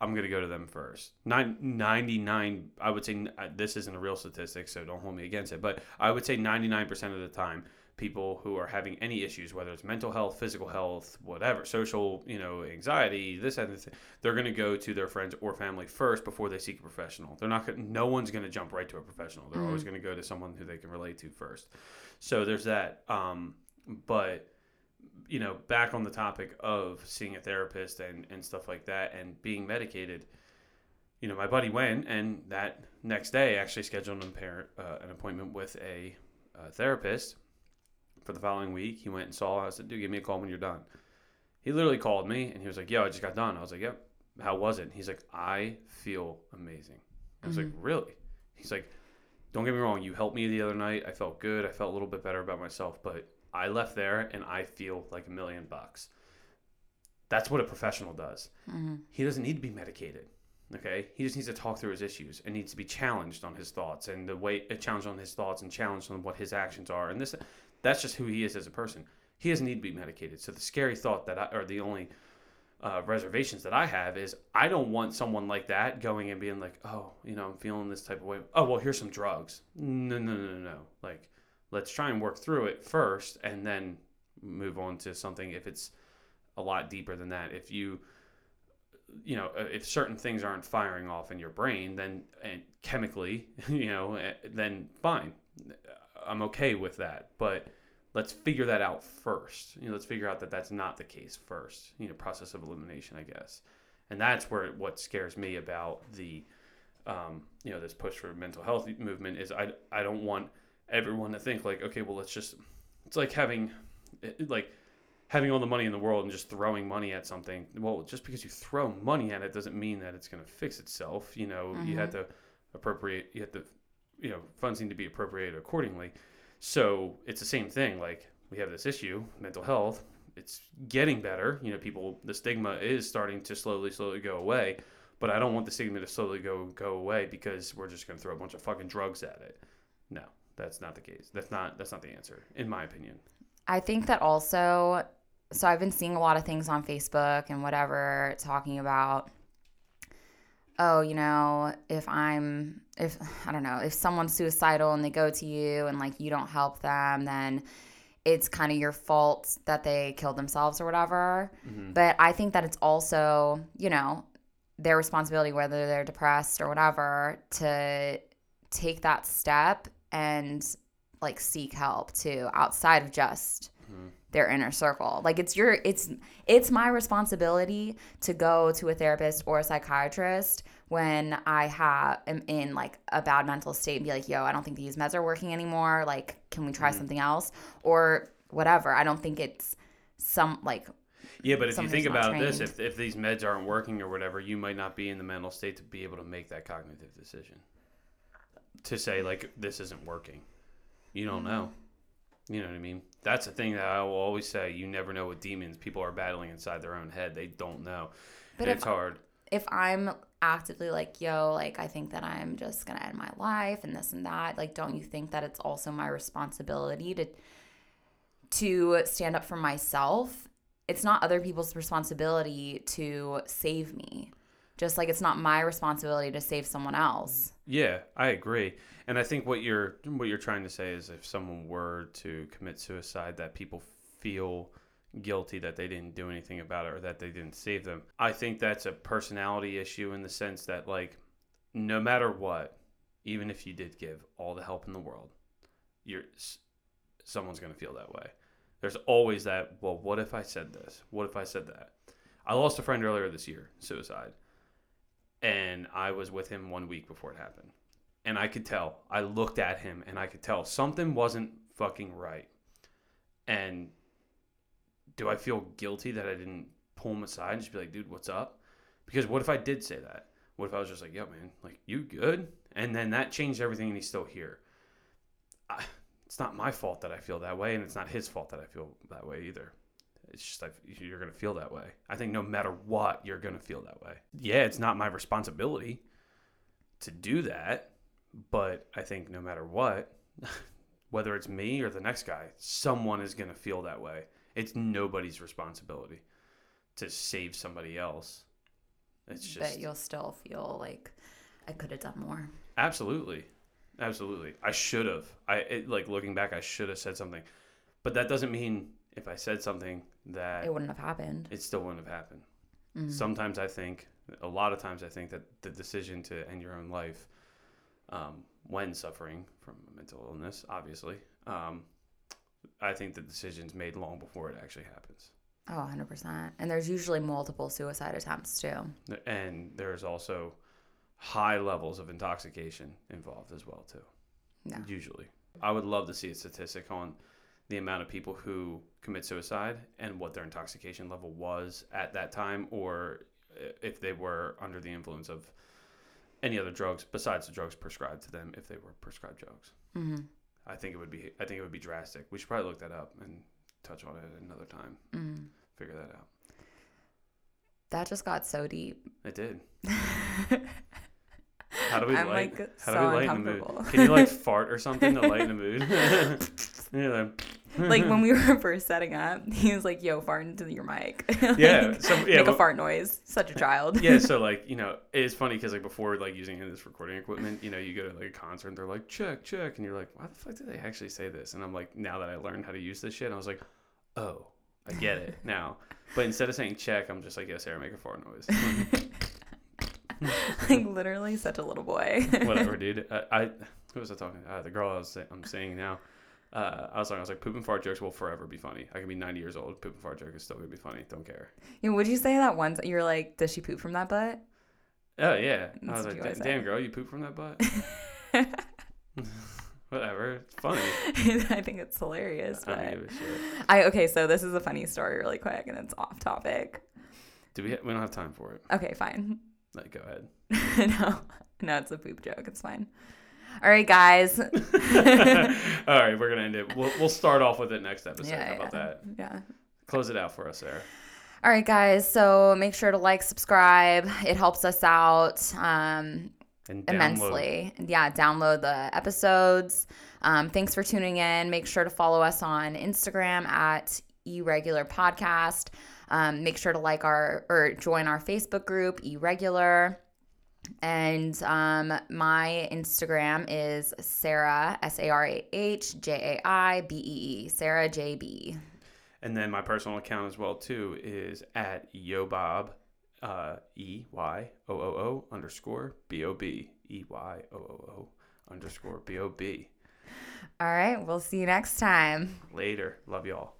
I'm gonna go to them first. Nine, 99, I would say uh, this isn't a real statistic, so don't hold me against it. But I would say 99% of the time, people who are having any issues, whether it's mental health, physical health, whatever, social, you know, anxiety, this and this, they're going to go to their friends or family first before they seek a professional. They're not. Gonna, no one's going to jump right to a professional. They're always going to go to someone who they can relate to first. So there's that. Um, but you know, back on the topic of seeing a therapist and, and stuff like that and being medicated, you know, my buddy went and that next day actually scheduled an, apparent, uh, an appointment with a, uh therapist for the following week. He went and saw. I said, dude, give me a call when you're done. He literally called me and he was like, yo, I just got done. I was like, yep. How was it? He's like, I feel amazing. I was like, really? He's like, don't get me wrong. You helped me the other night. I felt good. I felt a little bit better about myself, but I left there and I feel like a million bucks. That's what a professional does. He doesn't need to be medicated. Okay, he just needs to talk through his issues and needs to be challenged on his thoughts and the way uh, challenged on his thoughts and challenged on what his actions are. And this, that's just who he is as a person. He doesn't need to be medicated. So the scary thought that I, or the only uh, reservations that I have is I don't want someone like that going and being like, oh, you know, I'm feeling this type of way. Oh, well, here's some drugs. No, no, no, no, no. Like, let's try and work through it first and then move on to something if it's a lot deeper than that. If you, you know, uh, if certain things aren't firing off in your brain, then and chemically, *laughs* you know, eh, then fine, I'm okay with that. But let's figure that out first. You know, let's figure out that that's not the case first. You know, process of elimination, I guess, and that's where what scares me about the, um, you know, this push for mental health movement is I I don't want everyone to think like, okay, well, let's just, it's like having, eh, like having all the money in the world and just throwing money at something. Well, just because you throw money at it doesn't mean that it's going to fix itself. You know, mm-hmm. you have to appropriate, you have to, you know, funds need to be appropriated accordingly. So it's the same thing. Like we have this issue, mental health. It's getting better. You know, people, the stigma is starting to slowly, slowly go away. But I don't want the stigma to slowly go go away because we're just going to throw a bunch of fucking drugs at it. No, that's not the case. That's not that's not the answer, in my opinion. I think that also so I've been seeing a lot of things on Facebook and whatever talking about oh, you know, if I'm if I don't know, if someone's suicidal and they go to you and like you don't help them, then it's kind of your fault that they killed themselves or whatever. Mm-hmm. But I think that it's also, you know, their responsibility whether they're depressed or whatever to take that step and like seek help too outside of just mm-hmm their inner circle. Like it's your it's it's my responsibility to go to a therapist or a psychiatrist when I have am in like a bad mental state and be like, "Yo, I don't think these meds are working anymore. Like, can we try mm-hmm. something else?" or whatever. I don't think it's some like yeah, but if you think about trained. this, if, if these meds aren't working or whatever, you might not be in the mental state to be able to make that cognitive decision. To say like this isn't working, you don't mm-hmm. know. You know what I mean? That's the thing that I will always say. You never know what demons people are battling inside their own head. They don't know. But it's hard. If I'm actively like, yo, like I think that I'm just gonna end my life and this and that, like, don't you think that it's also my responsibility to to stand up for myself? It's not other people's responsibility to save me. Just like it's not my responsibility to save someone else. Yeah, I agree. And I think what you're what you're trying to say is if someone were to commit suicide that people feel guilty that they didn't do anything about it or that they didn't save them. I think that's a personality issue in the sense that like no matter what, even if you did give all the help in the world, you're someone's going to feel that way. There's always that, well, what if I said this? What if I said that? I lost a friend earlier this year, suicide and I was with him one week before it happened. And I could tell. I looked at him and I could tell something wasn't fucking right. And do I feel guilty that I didn't pull him aside and just be like, dude, what's up? Because what if I did say that? What if I was just like, yo, man, like, you good? And then that changed everything and he's still here. I, it's not my fault that I feel that way, and it's not his fault that I feel that way either. It's just like you're going to feel that way. I think no matter what, you're going to feel that way. Yeah, it's not my responsibility to do that, but I think no matter what, *laughs* whether it's me or the next guy, someone is going to feel that way. It's nobody's responsibility to save somebody else. It's just But you'll still feel like I could have done more. Absolutely. Absolutely. I should have. I it, like looking back I should have said something. But that doesn't mean if I said something that it wouldn't have happened. It still wouldn't have happened. Mm-hmm. Sometimes I think, a lot of times I think that the decision to end your own life, um, when suffering from a mental illness, obviously, um, I think the decision's made long before it actually happens. Oh, 100%. And there's usually multiple suicide attempts too. And there's also high levels of intoxication involved as well too. Yeah. Usually. I would love to see a statistic on the amount of people who commit suicide and what their intoxication level was at that time, or if they were under the influence of any other drugs besides the drugs prescribed to them, if they were prescribed drugs. Mm-hmm. I think it would be. I think it would be drastic. We should probably look that up and touch on it another time. Mm-hmm. Figure that out. That just got so deep. It did. *laughs* How do we I'm light? Like, how so do we lighten the mood? Can you like fart or *laughs* something to lighten the mood? *laughs* yeah like when *laughs* we *laughs* were first setting up, he was like, "Yo, fart into your mic." *laughs* like, yeah, so, yeah, make well, a fart noise. Such a child. yeah, so like you know, it's funny because like before like using this recording equipment, you know, you go to like a concert and they're like, "Check, check," and you're like, "Why the fuck did they actually say this?" And I'm like, now that I learned how to use this shit, I was like, "Oh, I get it now. But instead of saying check, I'm just like, yeah, Sarah, make a fart noise. like literally such a little boy. Whatever, dude. I, I who was I talking? Uh, the girl I was I'm saying now. Uh, I was like, I was like, poop and fart jokes will forever be funny. I can be 90 years old, poop and fart joke is still gonna be funny. Don't care. You know, would you say that once? You're like, does she poop from that butt? Oh yeah. I was like, you always "Da- say." damn girl, you poop from that butt. *laughs* *laughs* Whatever. It's funny. *laughs* I think it's hilarious. I But don't give. I okay, so this is a funny story, really quick, and it's off topic. Do we? We don't have time for it. Okay, fine. Like, go ahead. no, no, it's a poop joke. It's fine. All right, guys. *laughs* All right, we're gonna end it. We'll, we'll start off with it next episode. Yeah, How about yeah. that? Yeah. Close it out for us, Sarah. All right, guys. So make sure to like, subscribe. It helps us out um, And download. immensely. Yeah, download the episodes. Um, thanks for tuning in. Make sure to follow us on Instagram at irregular podcast. Um, make sure to like our or join our Facebook group, irregular. And um, my Instagram is Sarah S A R A H J A I B E E Sarah J B. And then my personal account as well too is at yobob, uh, E Y O O O underscore B O B E Y O O O underscore B O B. All right, we'll see you next time. Later. Love y'all.